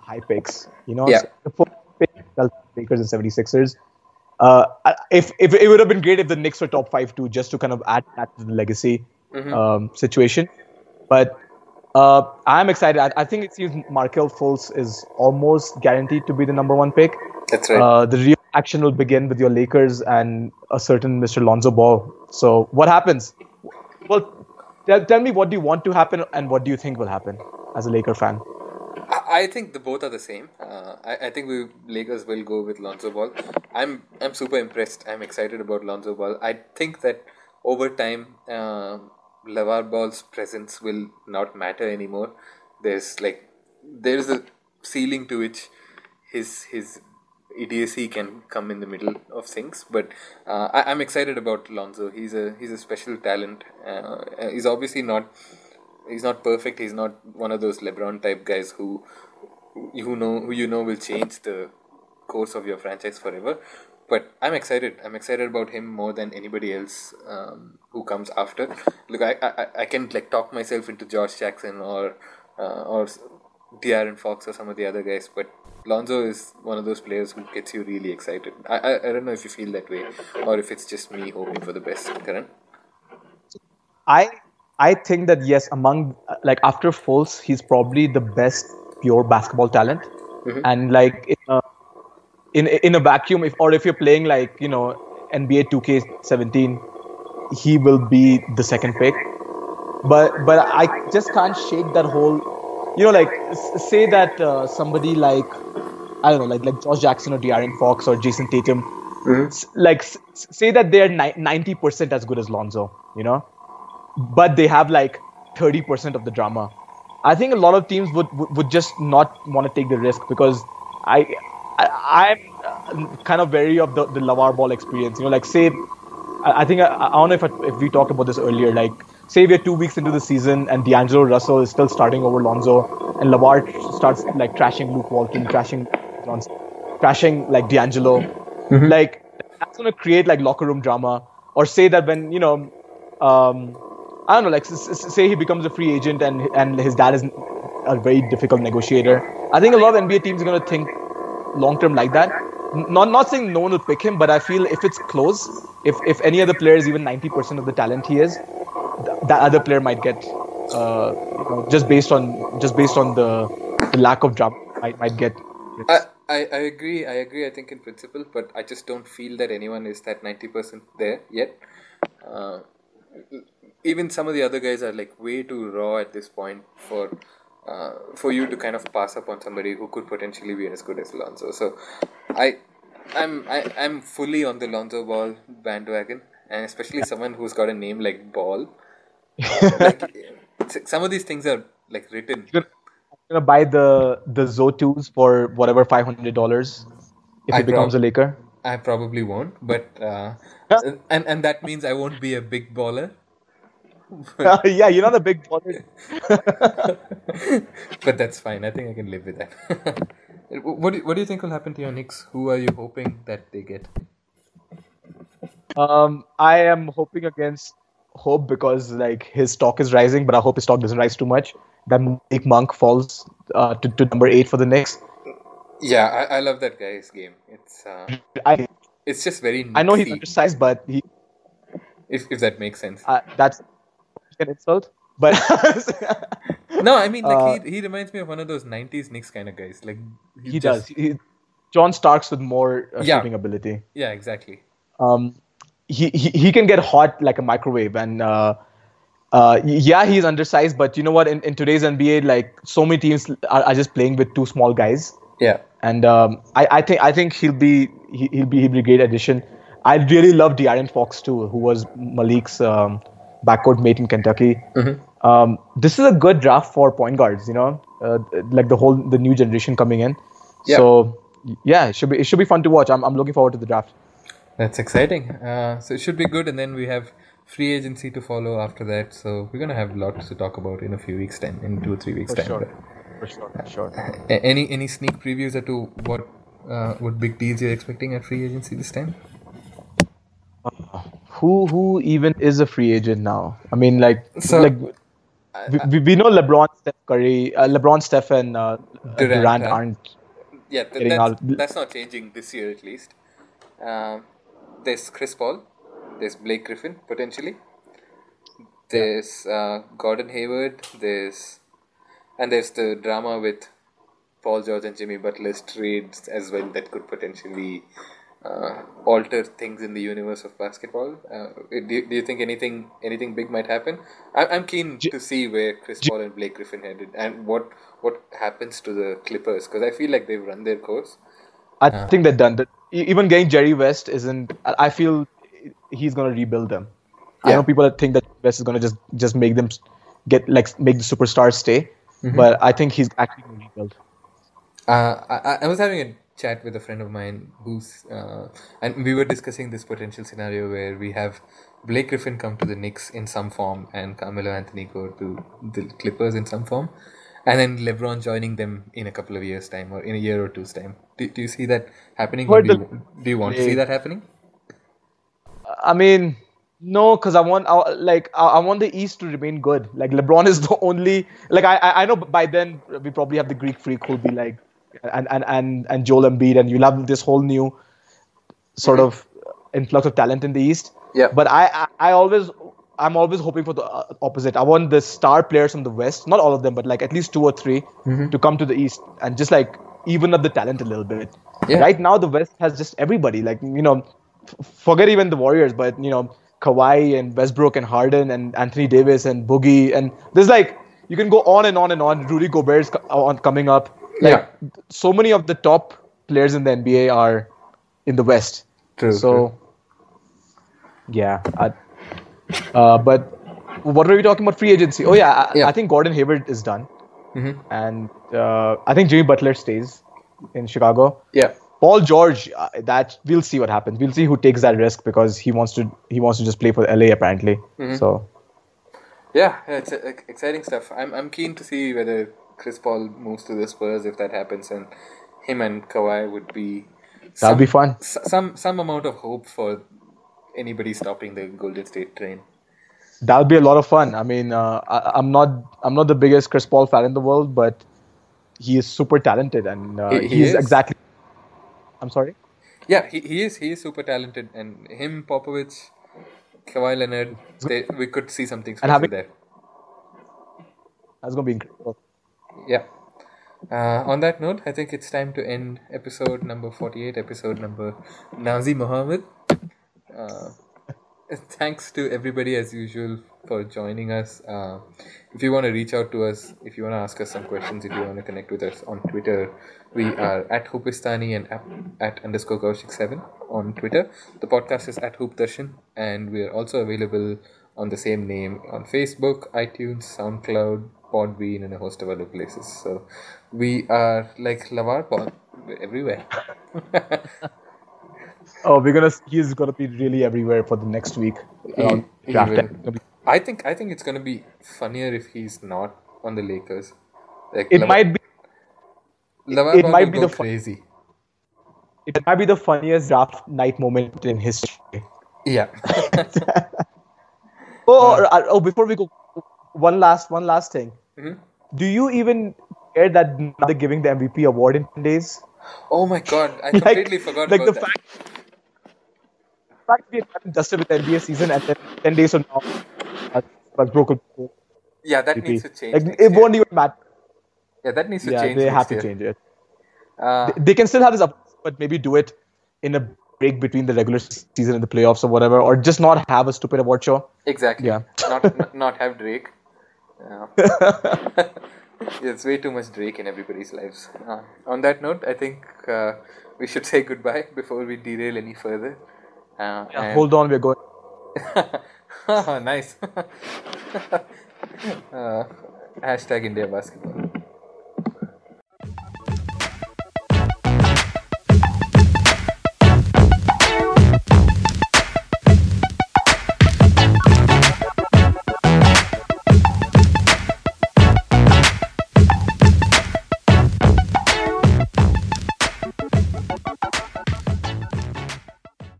high picks. You know, yeah. so the four Lakers and 76ers. Uh, if if it would have been great if the Knicks were top five too, just to kind of add that to the legacy mm-hmm. um, situation. But uh, I'm excited. I, I, think it seems Markelle Fultz is almost guaranteed to be the number one pick. That's right. Uh, the real action will begin with your Lakers and a certain Mr. Lonzo Ball. So what happens? Well, tell, tell me what do you want to happen and what do you think will happen as a Laker fan? I think the both are the same. Uh, I, I think we Lakers will go with Lonzo Ball. I'm I'm super impressed. I'm excited about Lonzo Ball. I think that over time, uh, LaVar Ball's presence will not matter anymore. There's like there's a ceiling to which his his idiocy can come in the middle of things. But uh, I, am excited about Lonzo. He's a he's a special talent. Uh, he's obviously not he's not perfect. He's not one of those LeBron type guys who who know who you know will change the course of your franchise forever. But I'm excited. I'm excited about him more than anybody else um, who comes after. Look, I, I I can like talk myself into Josh Jackson or uh, or De'Aaron Fox or some of the other guys, but Lonzo is one of those players who gets you really excited. I, I, I don't know if you feel that way or if it's just me hoping for the best, Karan. I I think that yes, among like after Fultz, he's probably the best pure basketball talent, mm-hmm. and like a, in in a vacuum, if or if you're playing like you know NBA 2K17, he will be the second pick. But but I just can't shake that whole you know, like say that uh, somebody like I don't know, like like Josh Jackson or De'Aaron Fox or Jayson Tatum, mm-hmm. like say that they're ninety percent as good as Lonzo, you know, but they have like thirty percent of the drama. I think a lot of teams would would, would just not want to take the risk because I, I am kind of wary of the the LaVar Ball experience. You know, like say, I, I think I, I don't know if I, if we talked about this earlier, like say we're two weeks into the season and D'Angelo Russell is still starting over Lonzo and LaVar starts like trashing Luke Walton, trashing trashing like D'Angelo, mm-hmm. like that's gonna create like locker room drama. Or say that when you know, um, I don't know, like say he becomes a free agent and and his dad is a very difficult negotiator. I think a lot of NBA teams are gonna think long term like that. Not not saying no one will pick him, but I feel if it's close, if if any other player is even ninety percent of the talent he is, that other player might get uh, just based on just based on the, the lack of drama might might get. I, I, I agree. I agree. I think in principle, but I just don't feel that anyone is that ninety percent there yet. Uh, even some of the other guys are like way too raw at this point for uh, for you to kind of pass up on somebody who could potentially be as good as Lonzo. So I I'm I, I'm fully on the Lonzo Ball bandwagon, and especially someone who's got a name like Ball like, some of these things are like written gonna buy the the Zo2s for whatever five hundred dollars if I he becomes prob- a Laker? I probably won't, but uh, and and that means I won't be a big baller. yeah, you're not a big baller. but that's fine. I think I can live with that. what do, what do you think will happen to your Knicks? Who are you hoping that they get? Um, I am hoping against Hope because like his stock is rising, but I hope his stock doesn't rise too much. That Malik Monk falls uh, to, to number eight for the Knicks. Yeah, I, I love that guy's game. It's uh, I it's just very. I know he's Knicksy, undersized, but he if if that makes sense. uh, that's an insult. But No, I mean like Uh, he he reminds me of one of those '90s Knicks kind of guys. Like he's he just- does. He, John Starks with more uh, Yeah. shooting ability. Yeah, exactly. um, he, he he can get hot like a microwave and uh, uh, yeah he's undersized but you know what in, in today's nba like so many teams are, are just playing with two small guys Yeah. and um, I, I think I think he'll be he, he'll be he'll be a great addition. I really love De'Aaron Fox too, who was Malik's um, backcourt mate in Kentucky. Mm-hmm. Um, this is a good draft for point guards, you know, uh, like the whole the new generation coming in. Yeah. So yeah, it should be it should be fun to watch. I'm I'm looking forward to the draft. That's exciting. Uh, so it should be good, and then we have free agency to follow after that. So we're gonna have lots to talk about in a few weeks' time, in two or three weeks' For time. sure. For sure, for sure. Any any sneak previews as to what uh, what big deals you're expecting at free agency this time? Who who even is a free agent now? I mean, like So- like we, we, we know LeBron, Steph Curry, uh, LeBron, Steph, and uh, Durant, Durant, aren't. Yeah, th- that's, out- that's not changing this year at least. Um, there's Chris Paul, there's Blake Griffin potentially, there's uh, Gordon Hayward, there's and there's the drama with Paul George and Jimmy Butler's trades as well that could potentially uh, alter things in the universe of basketball. Uh, do, do you think anything anything big might happen? I, I'm keen to see where Chris Paul and Blake Griffin headed and what what happens to the Clippers because I feel like they've run their course. I think they're done. That even getting Jerry West isn't. I I feel he's gonna rebuild them. I know people that think that West is gonna just just make them get like make the superstars stay, Mm-hmm. but I think he's actually gonna rebuild. Uh, I, I was having a chat with a friend of mine who's, uh, and we were discussing this potential scenario where we have Blake Griffin come to the Knicks in some form and Carmelo Anthony go to the Clippers in some form, and then LeBron joining them in a couple of years' time or in a year or two's time. Do, do you see that happening? Or do, you, do you want to see that happening? I mean, no, because I want I, like I, want the East to remain good. Like LeBron is the only like I I I know by then we probably have the Greek freak who'll be like and and and and Joel Embiid and you'll have this whole new sort of influx of talent in the East. Yeah. But I I, I always I'm always hoping for the uh, opposite. I want the star players from the West, not all of them, but like at least two or 3 to come to the East and just like even up the talent a little bit. Yeah. Right now, the West has just everybody. Like you know, f- forget even the Warriors, but you know, Kawhi and Westbrook and Harden and Anthony Davis and Boogie and there's like you can go on and on and on. Rudy Gobert's co- on coming up. Like so many of the top players in the NBA are in the West. True, So yeah, I, uh, but what were we talking about? Free agency. Oh yeah, I, Yeah. I think Gordon Hayward is done, Mhm. and uh, I think Jimmy Butler stays in Chicago. Yeah. Paul George, uh, that we'll see what happens. We'll see who takes that risk because he wants to. He wants to just play for LA apparently. Mm-hmm. So Yeah, yeah, it's uh, exciting stuff. I'm I'm keen to see whether Chris Paul moves to the Spurs if that happens, and him and Kawhi would be that'll be fun. s- some some amount of hope for anybody stopping the Golden State train. That'll be a lot of fun. I mean, uh, I, I'm not. I'm not the biggest Chris Paul fan in the world, but he is super talented, and uh, He- he he's is. exactly. I'm sorry. Yeah, he, he is he is super talented, and him Popovich, Kawhi Leonard, they, we could see something special having- there. That's gonna be incredible. Yeah. Uh, on that note, I think it's time to end episode number 48, episode number Nazir Mohammed. Uh, thanks to everybody as usual for joining us. Uh, if you want to reach out to us, if you want to ask us some questions, if you want to connect with us on Twitter, we are at Hoopistani and at, at underscore Kaushik7 on Twitter. The podcast is at Hoop Darshan, and we are also available on the same name on Facebook, iTunes, SoundCloud, Podbean and a host of other places. So we are like Lavar Pod everywhere. Oh, we're gonna. He's gonna be really everywhere for the next week. he draft will. time. It'll be- I think I think it's gonna be funnier if he's not on the Lakers. Like It Lavar, might be. Lavar it Ball might be the crazy. It might be the funniest draft night moment in history. Yeah. Oh, oh, oh, before we go, one last, one last thing. Mhm. Do you even care that they're giving the MVP award in 10 days? oh my god, I Like- completely forgot like about the that. fact, the fact we had dusted with the NBA season and then 10 days from now, uh, was broken. yeah, that MVP. needs to change. Like, it year. won't even matter. Yeah, that needs to Yeah, change. they have to change it. Uh, They- They can still have this up, but maybe do it in a break between the regular season and the playoffs or whatever, or just not have a stupid award show. exactly. Yeah. not, not not have Drake. Uh, it's way too much Drake in everybody's lives. Uh, on that note, I think uh, we should say goodbye before we derail any further. Uh, and- Hold on, we're going. nice. uh, hashtag India basketball.